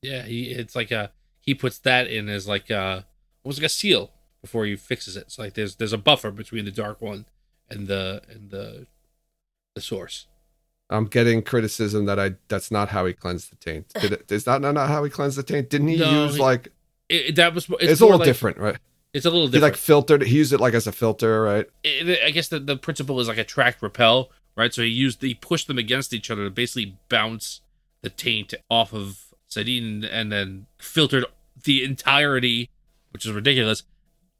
Yeah, he it's like a he puts that in as like a almost like a seal before he fixes it. So like there's there's a buffer between the dark one and the and the the source. I'm getting criticism that I that's not how he cleansed the taint. Did it is that not how he cleansed the taint? Didn't he No, use he- like It, that was it's, it's, a little like- different, right? It's a little different. He like filtered he used it like as a filter, right? it, I guess the, the principle is like attract repel, right? So he used he pushed them against each other to basically bounce the taint off of saidin and then filtered the entirety, which is ridiculous,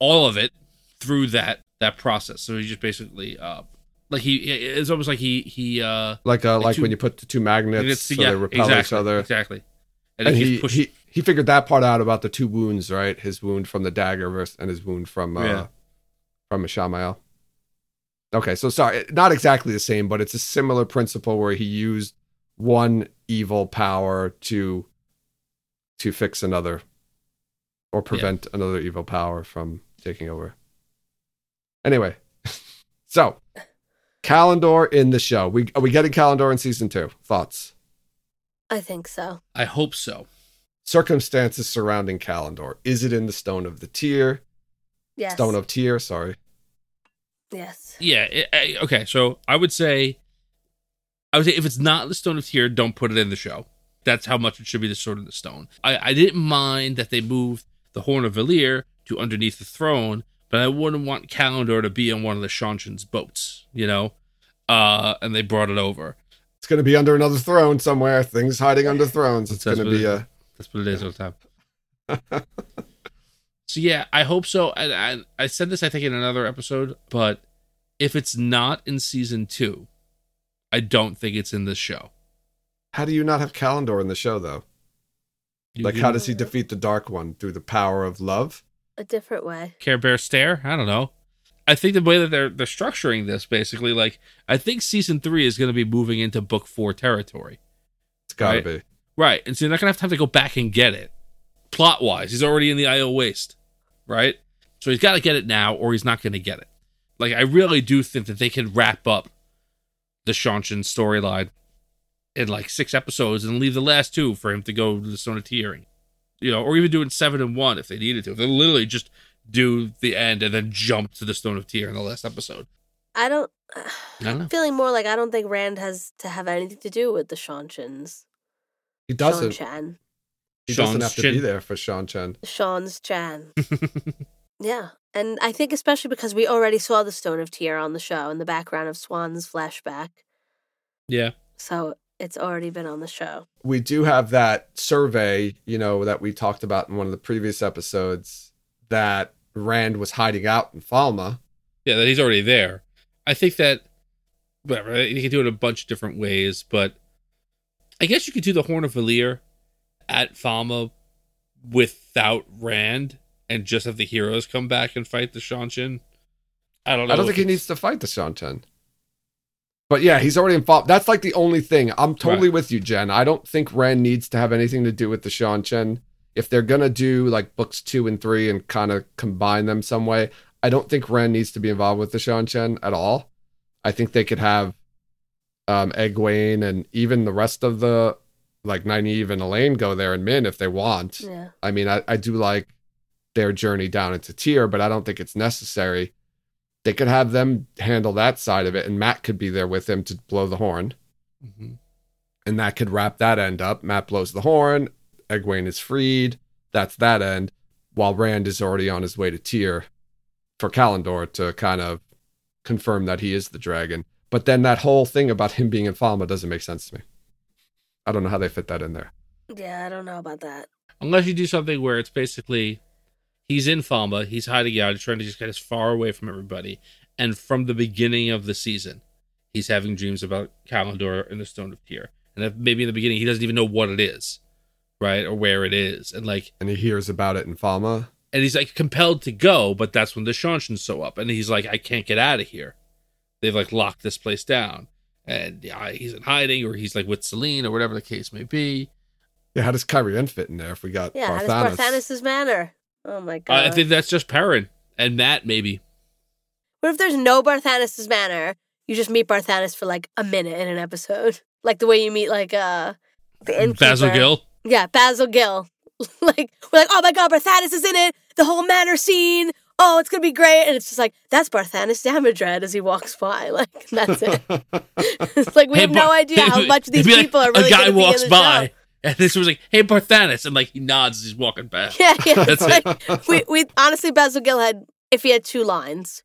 all of it through that that process. So he just basically uh like he it's almost like he he uh Like uh Like like two- when you put the two magnets so yeah, they repel exactly, each other. exactly. And, then he, he he figured that part out about the two wounds, right? His wound from the dagger versus and his wound from uh Yeah. from Ishamael. Okay, so sorry, not exactly the same, but it's a similar principle where he used one evil power to to fix another or prevent another evil power from taking over. Anyway, *laughs* so Callandor in the show. We are we getting Callandor in season two? Thoughts? I think so. I hope so. circumstances surrounding Callandor. Is it in the Stone of the Tear? Yes. Stone of Tear, sorry. yes. Yeah. It, I, okay. So I would say, I would say if it's not the Stone of Tear, don't put it in the show. That's how much it should be the Sword of the Stone. I, I didn't mind that they moved the Horn of Valere to underneath the throne, but I wouldn't want Callandor to be on one of the Seanchan's boats, you know? Uh, and they brought it over. It's going to be under another throne somewhere. Things hiding under thrones. It's going to be it- a. That's what it is all the time. so yeah, I hope so. And I, I said this, I think, in another episode, but if it's not in season two, I don't think it's in this show. How do you not have Callandor in the show, though? You Like, how does he defeat the Dark One? Through the power of love? A different way. Care Bear stare? I don't know. I think the way that they're they're structuring this, basically, like I think season three is going to be moving into book four territory, It's got to Right. be. right? And so you're not going to have time to go back and get it. Plot wise, he's already in the Aiel Waste, right? So he's got to get it now, or he's not going to get it. Like I really do think that they can wrap up the Seanchan storyline in like six episodes and leave the last two for him to go to the Stone of Tearing, you know, or even doing seven and one if they needed to. If they literally just do the end and then jump to the Stone of Tear in the last episode. I don't. I don't know. I'm *sighs* feeling more like I don't think Rand has to have anything to do with the Shawnshans. He doesn't. Chan. He doesn't have to chin. be there for Sean Chen. Sean's Chan. *laughs* Yeah. And I think especially because we already saw the Stone of Tear on the show in the background of Siuan's flashback. yeah. So it's already been on the show. We do have that survey, you know, that we talked about in one of the previous episodes that Rand was hiding out in Falme. Yeah, that he's already there. I think that whatever you can do it a bunch of different ways, but I guess you could do the Horn of Valere at Falme without Rand and just have the heroes come back and fight the Seanchan. I don't know. I don't think he needs to fight the Seanchan. But yeah, he's already involved. That's like the only thing. I'm totally Right. with you, Jen. I don't think Ren needs to have anything to do with the Seanchan. If they're gonna do like books two and three and kind of combine them some way, I don't think Ren needs to be involved with the Seanchan at all. I think they could have um Egwene and even the rest of the like Nynaeve and Elayne go there and Min if they want. Yeah. I mean, I, I do like their journey down into Tear, but I don't think it's necessary. They could have them handle that side of it, and Mat could be there with him to blow the horn, Mhm. and that could wrap that end up. Mat blows the horn, Egwene is freed. That's that end, while Rand is already on his way to Tear for Callandor to kind of confirm that he is the dragon. But then that whole thing about him being in Falme doesn't make sense to me. I don't know how they fit that in there. Yeah, I don't know about that. Unless you do something where it's basically he's in Falme, he's hiding out, he's trying to just get as far away from everybody, and from the beginning of the season, he's having dreams about Callandor and the Stone of Tear, and if maybe in the beginning he doesn't even know what it is, right, or where it is, and like, And he hears about it in Falme. and he's like compelled to go, but that's when the Seanchans show up, and he's like, I can't get out of here. They've like locked this place down, and yeah, he's in hiding, or he's like with Selene, or whatever the case may be. Yeah, how does Kyrie fit in there if we got Yeah, Barthanes? how does Barthanes' manor? Oh my god. I think that's just Perrin and Mat, maybe. What if there's no Barthanes' manor? You just meet Barthanes for like a minute in an episode, like the way you meet like uh the innkeeper. Basil Gill. Yeah, Basil Gill. *laughs* like we're like, oh my god, Barthanes is in it. The whole manor scene. Oh, it's gonna be great. And it's just like that's Barthanes Damodred as he walks by. *laughs* Like that's it. *laughs* it's like we Hey, have no idea how much these It'd like people are really A guy gonna be in walks the by, show. And this was like, "Hey, Barthanes," and like he nods as he's walking back. *laughs* Yeah, yeah. *laughs* That's like we, we honestly Basil Gill had if he had two lines,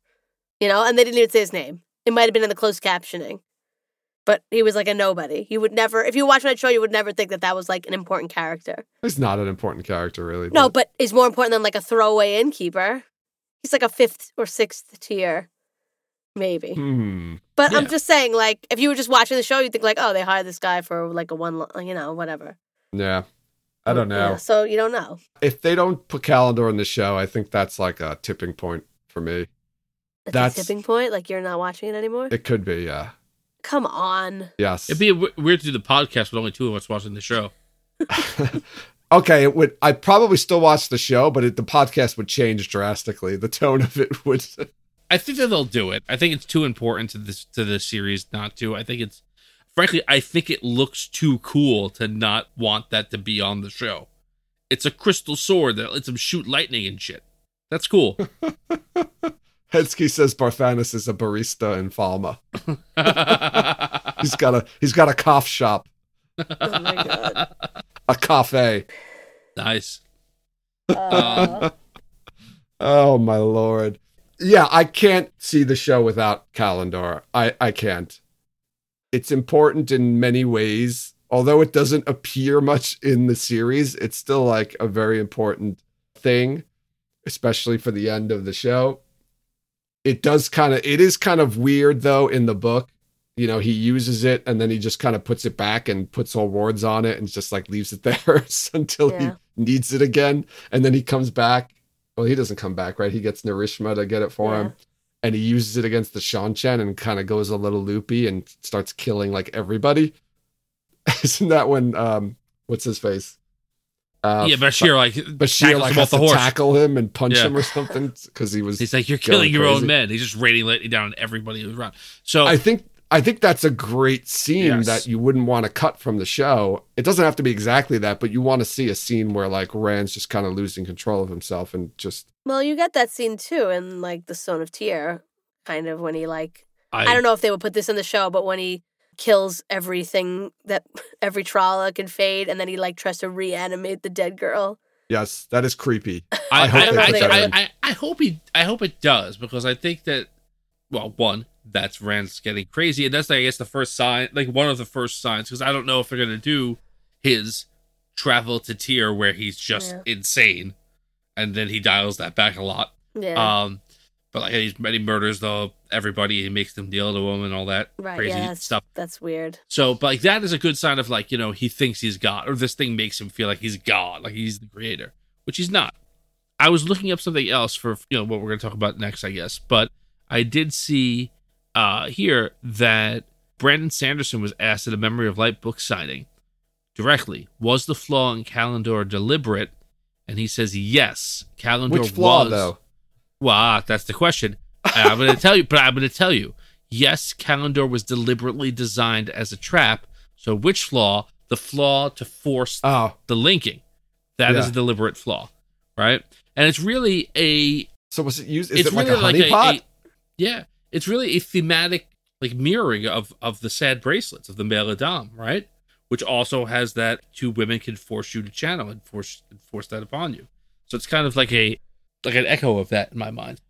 you know, and they didn't even say his name. It might have been in the closed captioning, but he was like a nobody. You would never, if you watch that show, you would never think that that was like an important character. He's not an important character, really. No, but he's more important than like a throwaway innkeeper. He's like a fifth or sixth tier, maybe. Hmm. But I'm just saying, like, if you were just watching the show, you'd think like, oh, they hired this guy for like a one, you know, whatever. Yeah. I don't know. Yeah, so you don't know. If they don't put Callandor in the show, I think that's like a tipping point for me. It's That's- a tipping point. Like you're not watching it anymore. It could be, yeah. Come on. Yes. It'd be w- weird to do the podcast with only two of us watching the show. *laughs* okay, it would I probably still watch the show, but it, the podcast would change drastically. The tone of it would I think that they'll do it. I think it's too important to this to the series not to. I think it's frankly, I think it looks too cool to not want that to be on the show. It's a crystal sword that lets him shoot lightning and shit. That's cool. *laughs* Hetsky says Barthanes is a barista in Falme. He's got a he's got a cough shop, Oh my god. a cafe. nice. Uh, *laughs* Oh my lord. Yeah, I can't see the show without Callandor. I I can't. It's important in many ways. Although it doesn't appear much in the series, it's still like a very important thing, especially for the end of the show. It does kind of it is kind of weird though in the book. You know, he uses it and then he just kind of puts it back and puts all wards on it and just like leaves it *laughs* there *laughs* until Yeah. he needs it again. And then he comes back well, he doesn't come back, right? He gets Narishma to get it for Yeah. him. And he uses it against the Seanchan and kind of goes a little loopy and starts killing like everybody. *laughs* Isn't that when um what's his face? Uh yeah, Bashere like Bashere like has to horse. tackle him and punch Yeah. him or something because he was He's like, "You're killing your own men." He's just raining down on everybody who's around. So I think I think that's a great scene Yes. that you wouldn't want to cut from the show. It doesn't have to be exactly that, but you want to see a scene where like Rand's just kind of losing control of himself and just well, you get that scene too in like the Stone of Tear, kind of when he like I, I don't know if they would put this in the show, but when he kills everything that *laughs* every Trala can fade, and then he like tries to reanimate the dead girl. yes, that is creepy. I, I hope I, they I, I. I, I hope he I hope it does because I think that well one that's Rand's getting crazy and that's I guess the first sign like one of the first signs because I don't know if they're gonna do his travel to Tear where he's just insane and then he dials that back a lot Yeah. Um, but like he's he murders the everybody. He makes them deal to him and all that right. crazy yeah. That's, stuff. That's weird. So, but like that is a good sign of like you know he thinks he's God, or this thing makes him feel like he's God, like he's the creator, which he's not. I was looking up something else for you know what we're going to talk about next, I guess, but I did see uh here that Brandon Sanderson was asked at a Memory of Light book signing directly, was the flaw in Callandor deliberate? And he says yes, Callandor Which flaw was. though? Well, ah, that's the question. I'm going to tell you, but I'm going to tell you. Yes, Callandor was deliberately designed as a trap. So, which flaw? The flaw to force Oh, the linking. That is Yeah. a deliberate flaw, right? And it's really a. so was it used? Is it's it like really a honeypot? a- yeah, it's really a thematic like mirroring of of the sad bracelets of the male a'dam, right? Which also has that two women can force you to channel and force force that upon you. So it's kind of like a like an echo of that in my mind.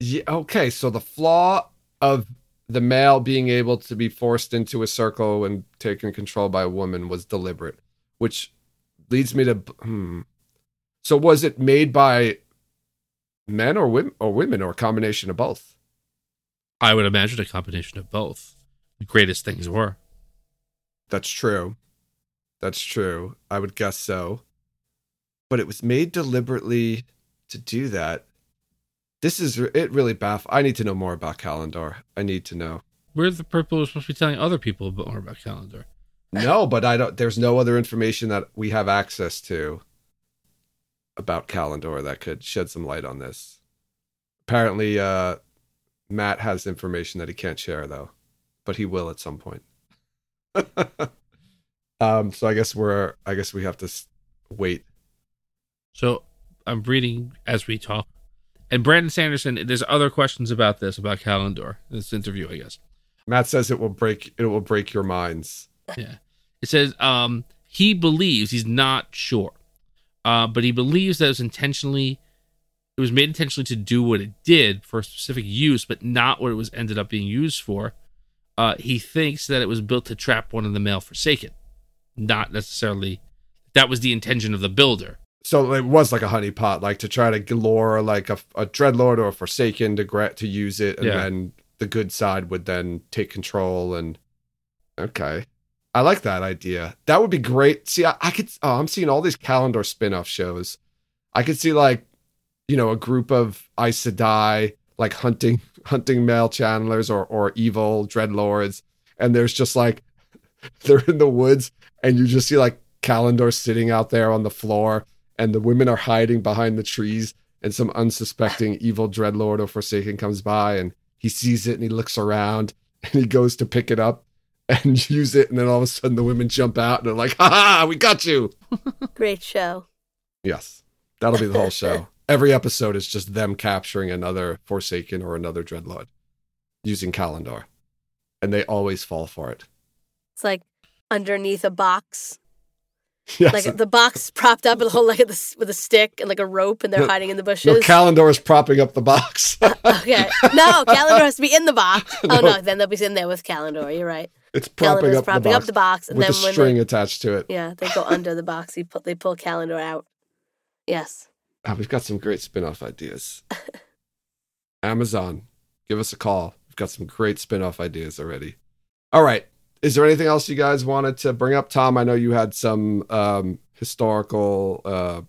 Yeah, okay, so the flaw of the male being able to be forced into a circle and taken control by a woman was deliberate, which leads me to hmm. So was it made by men or women or women or a combination of both? I would imagine a combination of both. The greatest things were. That's true. That's true. I would guess so. But it was made deliberately to do that. This is it really baff. I need to know more about Callandor. I need to know. We're the purple are supposed to be telling other people more about Callandor. No, but I don't there's no other information that we have access to about Callandor that could shed some light on this. Apparently uh Matt has information that he can't share though, but he will at some point. *laughs* um so I guess we're I guess we have to wait So I'm reading as we talk. And Brandon Sanderson, there's other questions about this, about Callandor, this interview, I guess. Matt says it will break it will break your minds. Yeah. It says um he believes he's not sure. Uh, but he believes that it was intentionally it was made intentionally to do what it did for a specific use, but not what it was ended up being used for. Uh, he thinks that it was built to trap one of the male forsaken, not necessarily that was the intention of the builder. So it was like a honeypot, like to try to lure like a, a dreadlord or a forsaken to gra- to use it, and Yeah. then the good side would then take control. And okay, I like that idea. That would be great. See, I, I could. Oh, I'm seeing all these Callandor spin-off shows. I could see like, you know, a group of Aes Sedai like hunting *laughs* hunting male channelers or or evil dreadlords, and there's just like *laughs* they're in the woods, and you just see like Callandor sitting out there on the floor, and the women are hiding behind the trees, and some unsuspecting evil dreadlord or forsaken comes by, and he sees it and he looks around, *laughs* and he goes to pick it up *laughs* and use it, and then all of a sudden the women jump out and they're like, "Ha ha, we got you!" *laughs* Great show. Yes, that'll be the whole show. *laughs* Every episode is just them capturing another forsaken or another dreadlord using Callandor, and they always fall for it. It's like underneath a box. Yes, Like the box propped up with a whole like a, with a stick and like a rope, and they're No, hiding in the no, bushes. Callandor is propping up the box. Uh, okay. No, Callandor has to be in the box. Oh No. no, then they'll be in there with Callandor. You're right. It's propping up propping the box up the box, and with then a when string they, attached to it. yeah, they go under the box. He put they pull Callandor out. Yes. Ah, we've got some great spin-off ideas. *laughs* Amazon, give us a call. We've got some great spin-off ideas already. All right. Is there anything else you guys wanted to bring up? Tom, I know you had some um, historical uh,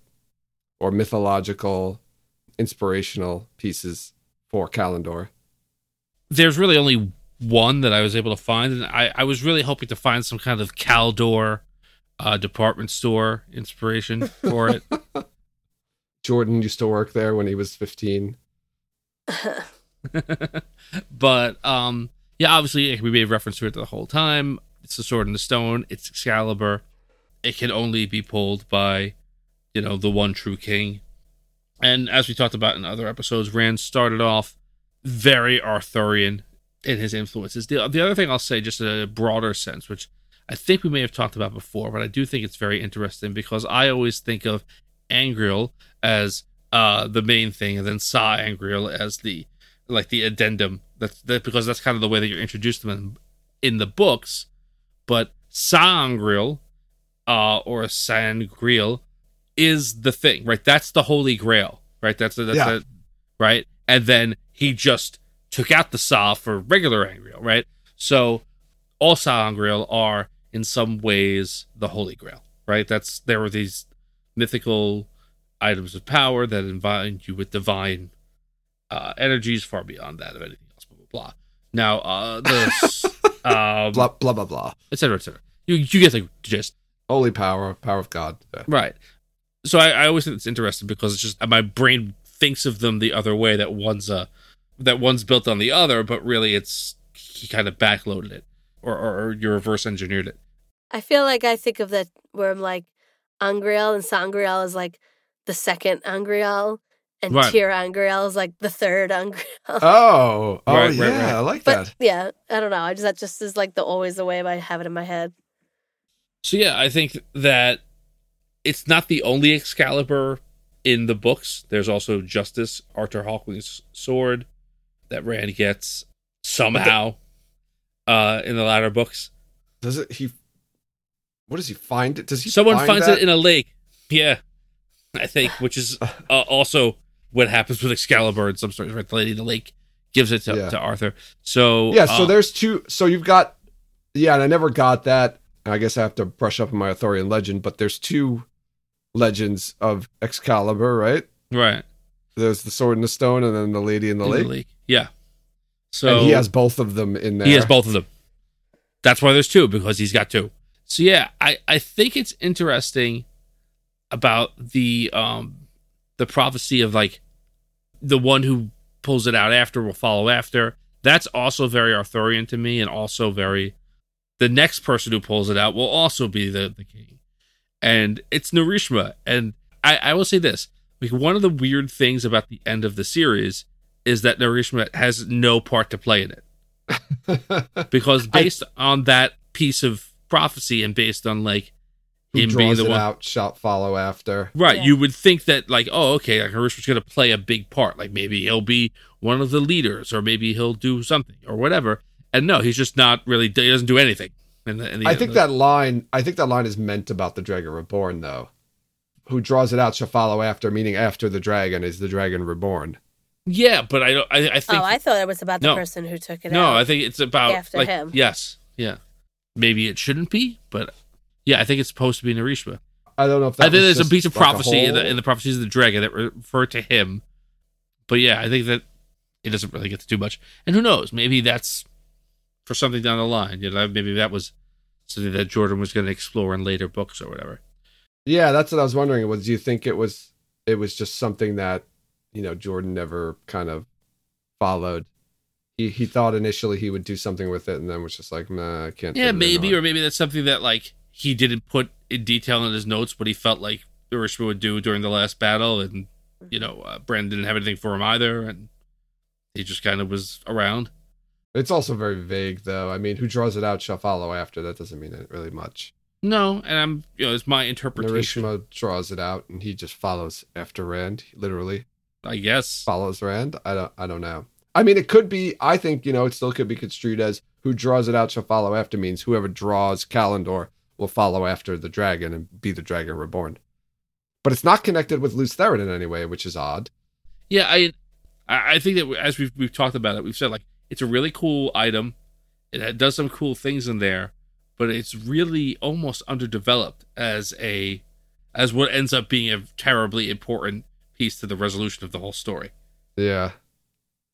or mythological inspirational pieces for Callandor. There's really only one that I was able to find, and I, I was really hoping to find some kind of Caldor uh, department store inspiration for it. *laughs* Jordan used to work there when he was 15. *laughs* but um yeah obviously we made reference to it the whole time. It's the sword in the stone. It's excalibur. It can only be pulled by you know the one true king. And as we talked about in other episodes rand started off very arthurian in his influences the, the other thing i'll say just in a broader sense which i think we may have talked about before but i do think it's very interesting because i always think of angreal as uh the main thing and then sa'angreal as the like the addendum that's that because that's kind of the way that you're introduced to them in, in the books but sangreal uh or sangreal is the thing right that's the holy grail right? That's a, that's Yeah. a, right. And then he just took out the Sa for regular Angreal, right? So all Sa-Angreal are in some ways the Holy Grail, right? That's there were these mythical items of power that invite you with divine uh, energies far beyond that of anything else. Blah blah blah. Now, uh, the *laughs* um, Blah blah blah blah. et cetera, et cetera. You you get the gist. Holy power, power of God. Yeah. Right. So I, I always think it's interesting because it's just my brain thinks of them the other way that one's uh that one's built on the other, but really it's he kind of backloaded it or, or, or you reverse engineered it. I feel like I think of that where I'm like Angreal and Sangreal is like the second Angreal and Right. ter'angreal is like the third Angreal. *laughs* Oh, oh Right, right, yeah, right. I like but that. yeah, I don't know. I just that just is like the always the way I have it in my head. So yeah, I think that it's not the only Excalibur in the books. There's also Justice, Arthur Hawkwing's sword that Rand gets somehow uh in the latter books. Does it? He. What does he find it? Does he? Someone find finds that? it in a lake. Yeah, I think, *laughs* which is uh, also what happens with Excalibur in some stories. Right, the lady in the lake gives it to, Yeah. to Arthur. So Yeah, so uh, there's two. So you've got, yeah, and I never got that. I guess I have to brush up on my Arthurian legend, but there's two legends of Excalibur, right? right There's the sword and the stone, and then the lady in the in lake. Yeah. So and he has both of them in there. He has both of them. That's why there's two because he's got two. So yeah, I I think it's interesting about the um the prophecy of like the one who pulls it out after will follow after. That's also very Arthurian to me, and also very the next person who pulls it out will also be the the king, and it's Narishma. And I I will say this: like one of the weird things about the end of the series is that Narishma has no part to play in it *laughs* because based on that piece of prophecy and based on like Who him being draws the it one out shall follow after. right Yeah. you would think that like oh okay like Narishma's going to play a big part like maybe he'll be one of the leaders or maybe he'll do something or whatever and no he's just not really he doesn't do anything in the, in the I think of that line. I think that line is meant about the dragon reborn, though. Who draws it out shall follow after, meaning after the dragon is the dragon reborn. yeah but I don't I, I think oh, I thought it was about the No. person who took it no out. I think it's about After like him. yes yeah maybe it shouldn't be but yeah I think it's supposed to be Narishma I don't know if that I think was there's a piece of like a prophecy in, the, in the prophecies of the dragon that refer to him. But yeah, I think that it doesn't really get to too much. And who knows? Maybe that's for something down the line. You know, maybe that was something that Jordan was going to explore in later books or whatever. Yeah, that's what I was wondering. Was do you think it was it was just something that you know Jordan never kind of followed? He he thought initially he would do something with it, and then was just like, nah, I can't. Yeah, fit it in maybe, or maybe that's something that like he didn't put in detail in his notes, but he felt like Urishima would do during the last battle, and you know, uh, Brandon didn't have anything for him either, and he just kind of was around. It's also very vague, though. I mean, who draws it out shall follow after. That doesn't mean it really much. No, and I'm, you know, it's my interpretation. Narishma draws it out, and he just follows after Rand. Literally I guess. follows Rand. I don't. I don't know. I mean, it could be. I think you know, it still could be construed as who draws it out shall follow after means whoever draws Callandor will follow after the dragon and be the dragon reborn. But it's not connected with Lews Therin in any way, which is odd. Yeah, I I I think that as we've we've talked about it, we've said like it's a really cool item. It does some cool things in there, but it's really almost underdeveloped as a as what ends up being a terribly important piece to the resolution of the whole story. Yeah.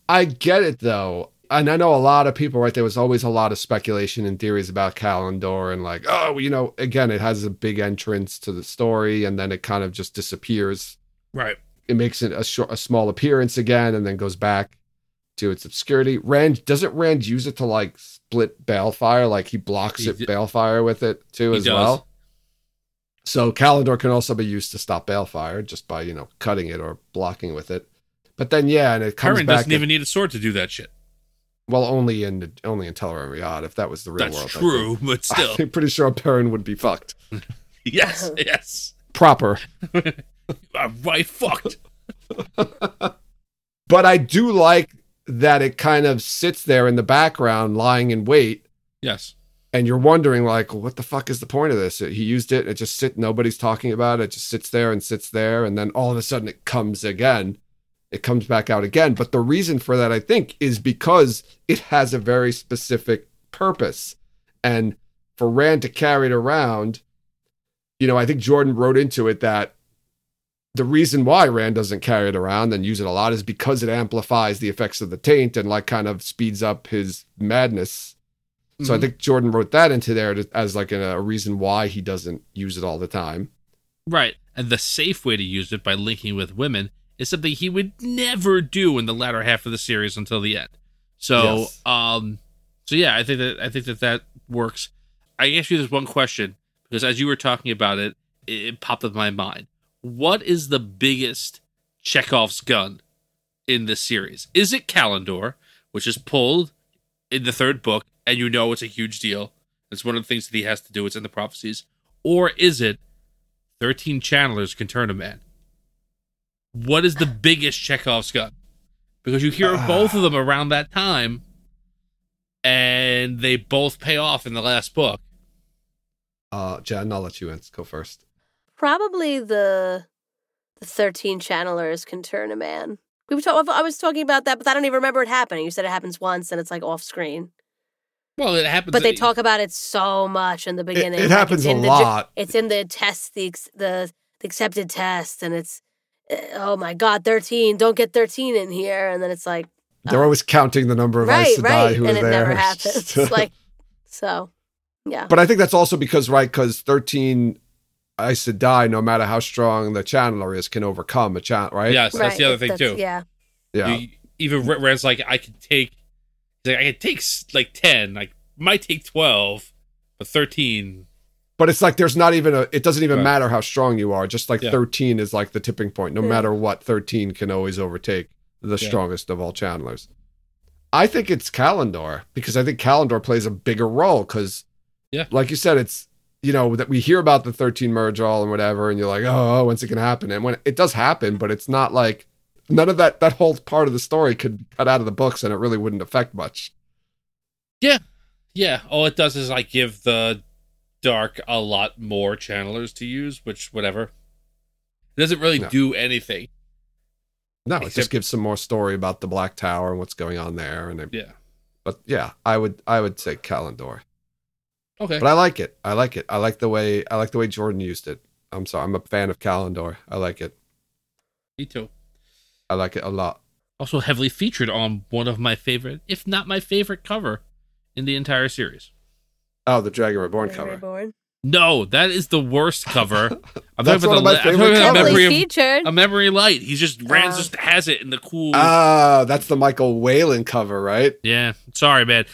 I get it though. And I know a lot of people, right? There was always a lot of speculation and theories about Callandor and like, oh, you know, again, it has a big entrance to the story and then it kind of just disappears. Right. It makes it a, short, a small appearance again and then goes back to its obscurity. Rand, doesn't Rand use it to like split Balefire? Like he blocks He it, d- Balefire with it too He as does. well? So Callandor can also be used to stop Balefire just by, you know, cutting it or blocking with it. But then, yeah, and it comes Karen doesn't even need a sword to do that shit. well, only in only in Tel'aran'rhiod, Riyadh, if that was the real That's world. True, but *laughs* still. I'm *laughs* pretty sure Perrin would be fucked. *laughs* yes, yes. Proper. I'm right fucked. But I do like that it kind of sits there in the background, lying in wait, Yes. and you're wondering like what the fuck is the point of this? He used it it just sit nobody's talking about it it just sits there and sits there and then all of a sudden it comes again. It comes back out again. But the reason for that i think is because it has a very specific purpose. And for rand to carry it around you know i think jordan wrote into it that the reason why Rand doesn't carry it around and use it a lot is because it amplifies the effects of the taint and like kind of speeds up his madness. So I Mhm. think Jordan wrote that into there to, as like a, a reason why he doesn't use it all the time. Right. And the safe way to use it by linking with women is something he would never do in the latter half of the series until the end. So, Yes. um, so yeah, I think that I think that that works. I ask you this one question because as you were talking about it, it, it popped up in my mind. What is the biggest Chekhov's gun in this series? Is it Callandor, which is pulled in the third book, and you know it's a huge deal? It's one of the things that he has to do. It's in the prophecies, or is it 13 channelers can turn a man. What is the biggest Chekhov's gun? Because you hear of both of them around that time, and they both pay off in the last book. Uh, Jen, I'll let you go first. Probably the the thirteen channelers can turn a man. We were talk- I was talking about that, but I don't even remember it happening. You said it happens once and it's like off screen. Well, it happens. But they talk about it so much in the beginning. it like, happens a the, lot. it's in the test, the the, the accepted test, and it's uh, oh my god, thirteen! Don't get thirteen in here, and then it's like They're always counting the number of right, Aes Sedai right, who and are it there. never *laughs* happens. like so, yeah, But I think that's also because, right, because 13 Aes Sedai, no matter how strong the channeler is, can overcome a channel, right? Yes, that's the other thing that's- too. Yeah, Yeah. You- even Red- Red's like, I can take, he's like, I could take like ten, like might take twelve, but thirteen. But it's like there's not even a, it doesn't even Right. matter how strong you are. Just like Yeah. 13 is like the tipping point. No Yeah. matter what, 13 can always overtake the Yeah. strongest of all channelers. I think it's Callandor because I think Callandor plays a bigger role because, Yeah. like you said, it's, you know, that we hear about the 13 Myrddraal and whatever, and you're like, oh, when's it to happen? And when it does happen, but it's not like none of that, that whole part of the story could be cut out of the books and it really wouldn't affect much. Yeah, yeah all it does is like give the dark a lot more channelers to use, which whatever. It doesn't really No. do anything. No, it just gives some more story about the Black Tower and what's going on there. And it, Yeah. but yeah, I would I would say Callandor. Okay. But I like it. I like it. I like the way I like the way Jordan used it. I'm sorry. I'm a fan of Callandor. I like it. Me too. I like it a lot. Also heavily featured on one of my favorite, if not my favorite cover in the entire series. Oh, the Dragon Reborn Very cover. bored. No, that is the worst cover. *laughs* I'm That's one of the, my I'm favorite covers. memory Heavily of featured. a memory light. He's just Rand Uh. just has it in the cool. Oh, that's the Michael Whelan cover, right? yeah, sorry, man.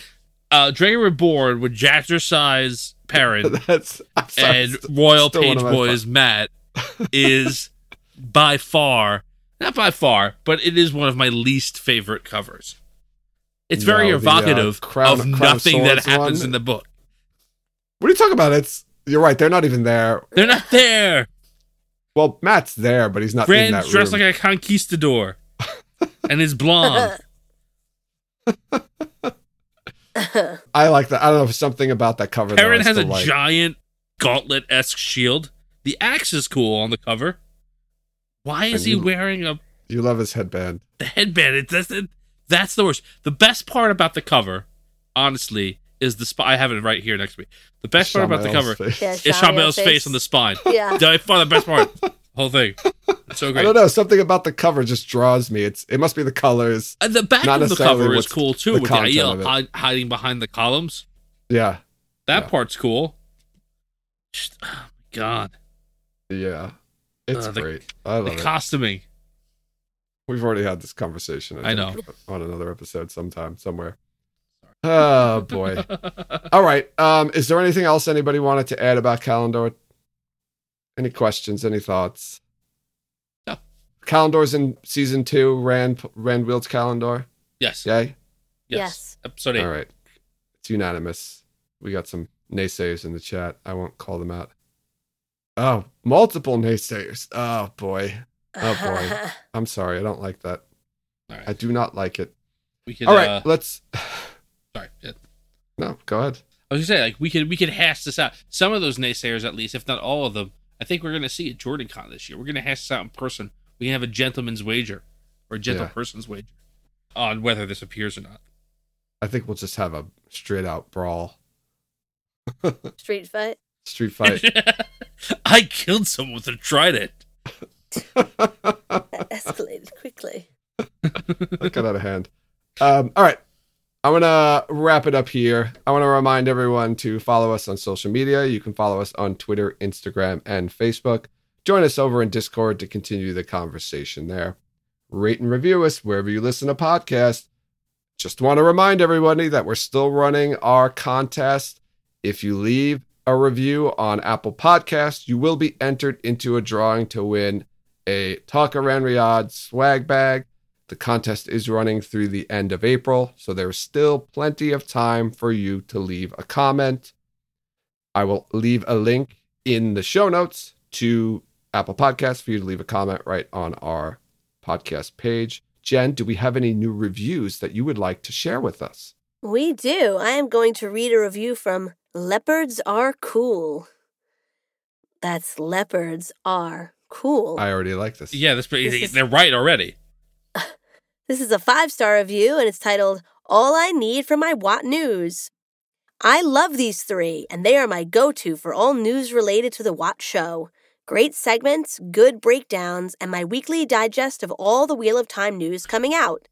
Uh, Dragon Reborn with Jazzercise Perrin *laughs* that's I'm and it's Royal Page of my Boys Matt *laughs* is by far not by far, but it is one of my least favorite covers. It's very No, the, uh, evocative Crown- of Crown of nothing that happens one? in the book. What are you talking about? It's you're right. They're not even there. They're not there. Well, Matt's there, but he's not in that Rand's dressed like a conquistador *laughs* and is blonde. *laughs* I like that. I don't know if something about that cover. though, Perrin I has a like. giant gauntlet esque shield. The axe is cool on the cover. Why is And he you- wearing a You love his headband. the headband? It doesn't. That's the worst. The best part about the cover, honestly, is the spine. I have it right here next to me. The best part about the cover face. Yeah, is Shamel's face. on the spine. *laughs* Yeah. By far the best part. *laughs* Whole thing. It's so *laughs* great. I don't know. Something about the cover just draws me. It's it must be the colors. And the back of the cover is cool too, the with the idea content of of it. hi- hiding behind the columns. Yeah, That Yeah. part's cool. Just, oh my god, yeah. It's Uh, the- great. I the love it. costuming. We've already had this conversation. I know. on another episode sometime somewhere. Oh boy. *laughs* All right. Um, is there anything else anybody wanted to add about Callandor? Any questions? Any thoughts? No. Callandor's in season two. Rand Rand wields Callandor. yes. Yay. Yes. Yes. Episode eight. All right. It's unanimous. We got some naysayers in the chat. I won't call them out. Oh, multiple naysayers. Oh boy. Oh, boy. *laughs* I'm sorry. I don't like that. All right. I do not like it. we can. All right, Uh, let's. *sighs* sorry. Yeah. No, go ahead. I was gonna say like we could we could hash this out. Some of those naysayers, at least, if not all of them, I think we're gonna see at JordanCon this year. We're gonna hash this out in person. We can have a gentleman's wager or a gentle Yeah. person's wager on whether this appears or not. I think we'll just have a straight out brawl, *laughs* Street fight. street fight. *laughs* I killed someone with a trident. That escalated quickly. that got out of hand. Um, all right. I'm going to wrap it up here. I want to remind everyone to follow us on social media. You can follow us on Twitter, Instagram, and Facebook. Join us over in Discord to continue the conversation there. Rate and review us wherever you listen to podcasts. Just want to remind everybody that we're still running our contest. If you leave a review on Apple Podcasts, you will be entered into a drawing to win a Talk Around Riyadh swag bag. The contest is running through the end of April, so there's still plenty of time for you to leave a comment. I will leave a link in the show notes to Apple Podcasts for you to leave a comment right on our podcast page. Jen, do we have any new reviews that you would like to share with us? We do. I am going to read a review from Leopards Are Cool. That's Leopards Are Cool. I already like this. Yeah, this, This is- they're right already. This is a five star review and it's titled All I Need for My WoT News. I love these three, and they are my go to for all news related to the WoT Show. Great segments, good breakdowns, and my weekly digest of all the Wheel of Time news coming out.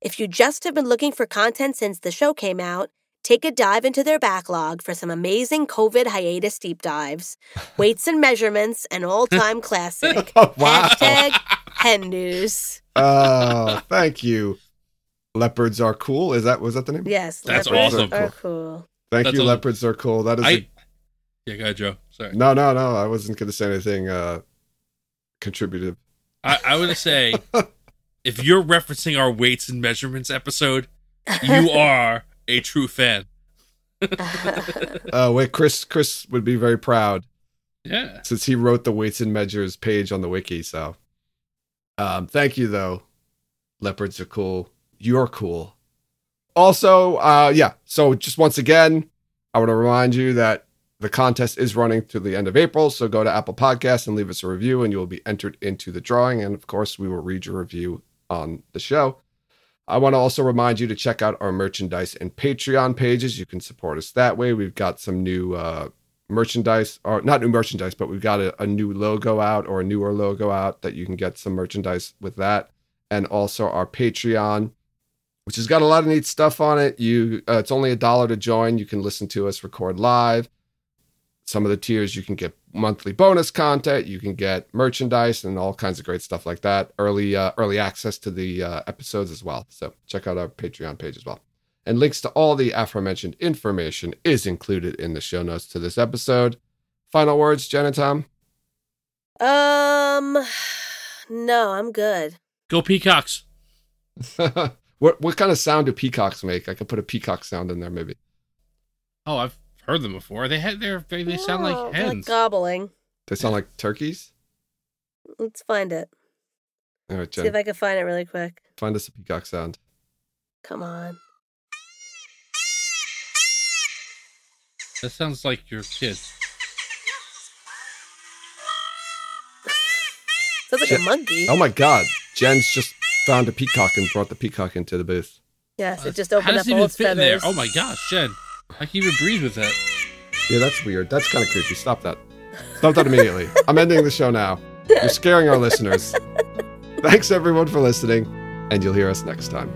If you just have been looking for content since the show came out, take a dive into their backlog for some amazing COVID hiatus deep dives, *laughs* weights and measurements, and all time *laughs* classic. Oh, wow. Hashtag Hen News. Oh, thank you. Leopards are cool. Is that was that the name? Yes, That's leopards awesome. are cool. Thank That's you. a- Leopards are cool. That is I a yeah, go ahead, Joe. Sorry. No, no, no. I wasn't going to say anything uh, contributive. I, I would say *laughs* if you're referencing our weights and measurements episode, you *laughs* are a true fan. Uh, *laughs* wait, Chris. Chris would be very proud Yeah. since he wrote the weights and measures page on the wiki. So, um, thank you though. Leopards are cool. You're cool. Also, uh, yeah. So just once again, I want to remind you that the contest is running to the end of April. So go to Apple Podcasts and leave us a review, and you will be entered into the drawing. And of course, we will read your review on the show. I want to also remind you to check out our merchandise and Patreon pages. You can support us that way. We've got some new uh, merchandise, or not new merchandise, but we've got a, a new logo out or a newer logo out that you can get some merchandise with that. And also our Patreon, which has got a lot of neat stuff on it. You, uh, it's only a dollar to join. You can listen to us record live. Some of the tiers you can get monthly bonus content. You can get merchandise and all kinds of great stuff like that. Early, uh, early access to the uh, episodes as well. So check out our Patreon page as well. And links to all the aforementioned information is included in the show notes to this episode. Final words, Jen and Tom. Um, no, I'm good. Go Peacocks. *laughs* what what kind of sound do peacocks make? I could put a peacock sound in there, maybe. Oh, I've heard them before. They had their they, they sound Oh, like they're hens. gobbling. They sound like turkeys. Let's find it. All right, Jen. See if I can find it really quick. find us a peacock sound. Come on. That sounds like your kid. Sounds like a monkey. Oh my God, Jen's just found a peacock and brought the peacock into the booth. yes, it just opened How opened does up it all even its fit in there? feathers. Oh my gosh, Jen. I can even breathe with that. Yeah, that's weird. That's kind of creepy. Stop that. Stop that immediately. *laughs* I'm ending the show now. You're scaring our listeners. *laughs* Thanks everyone for listening, and you'll hear us next time.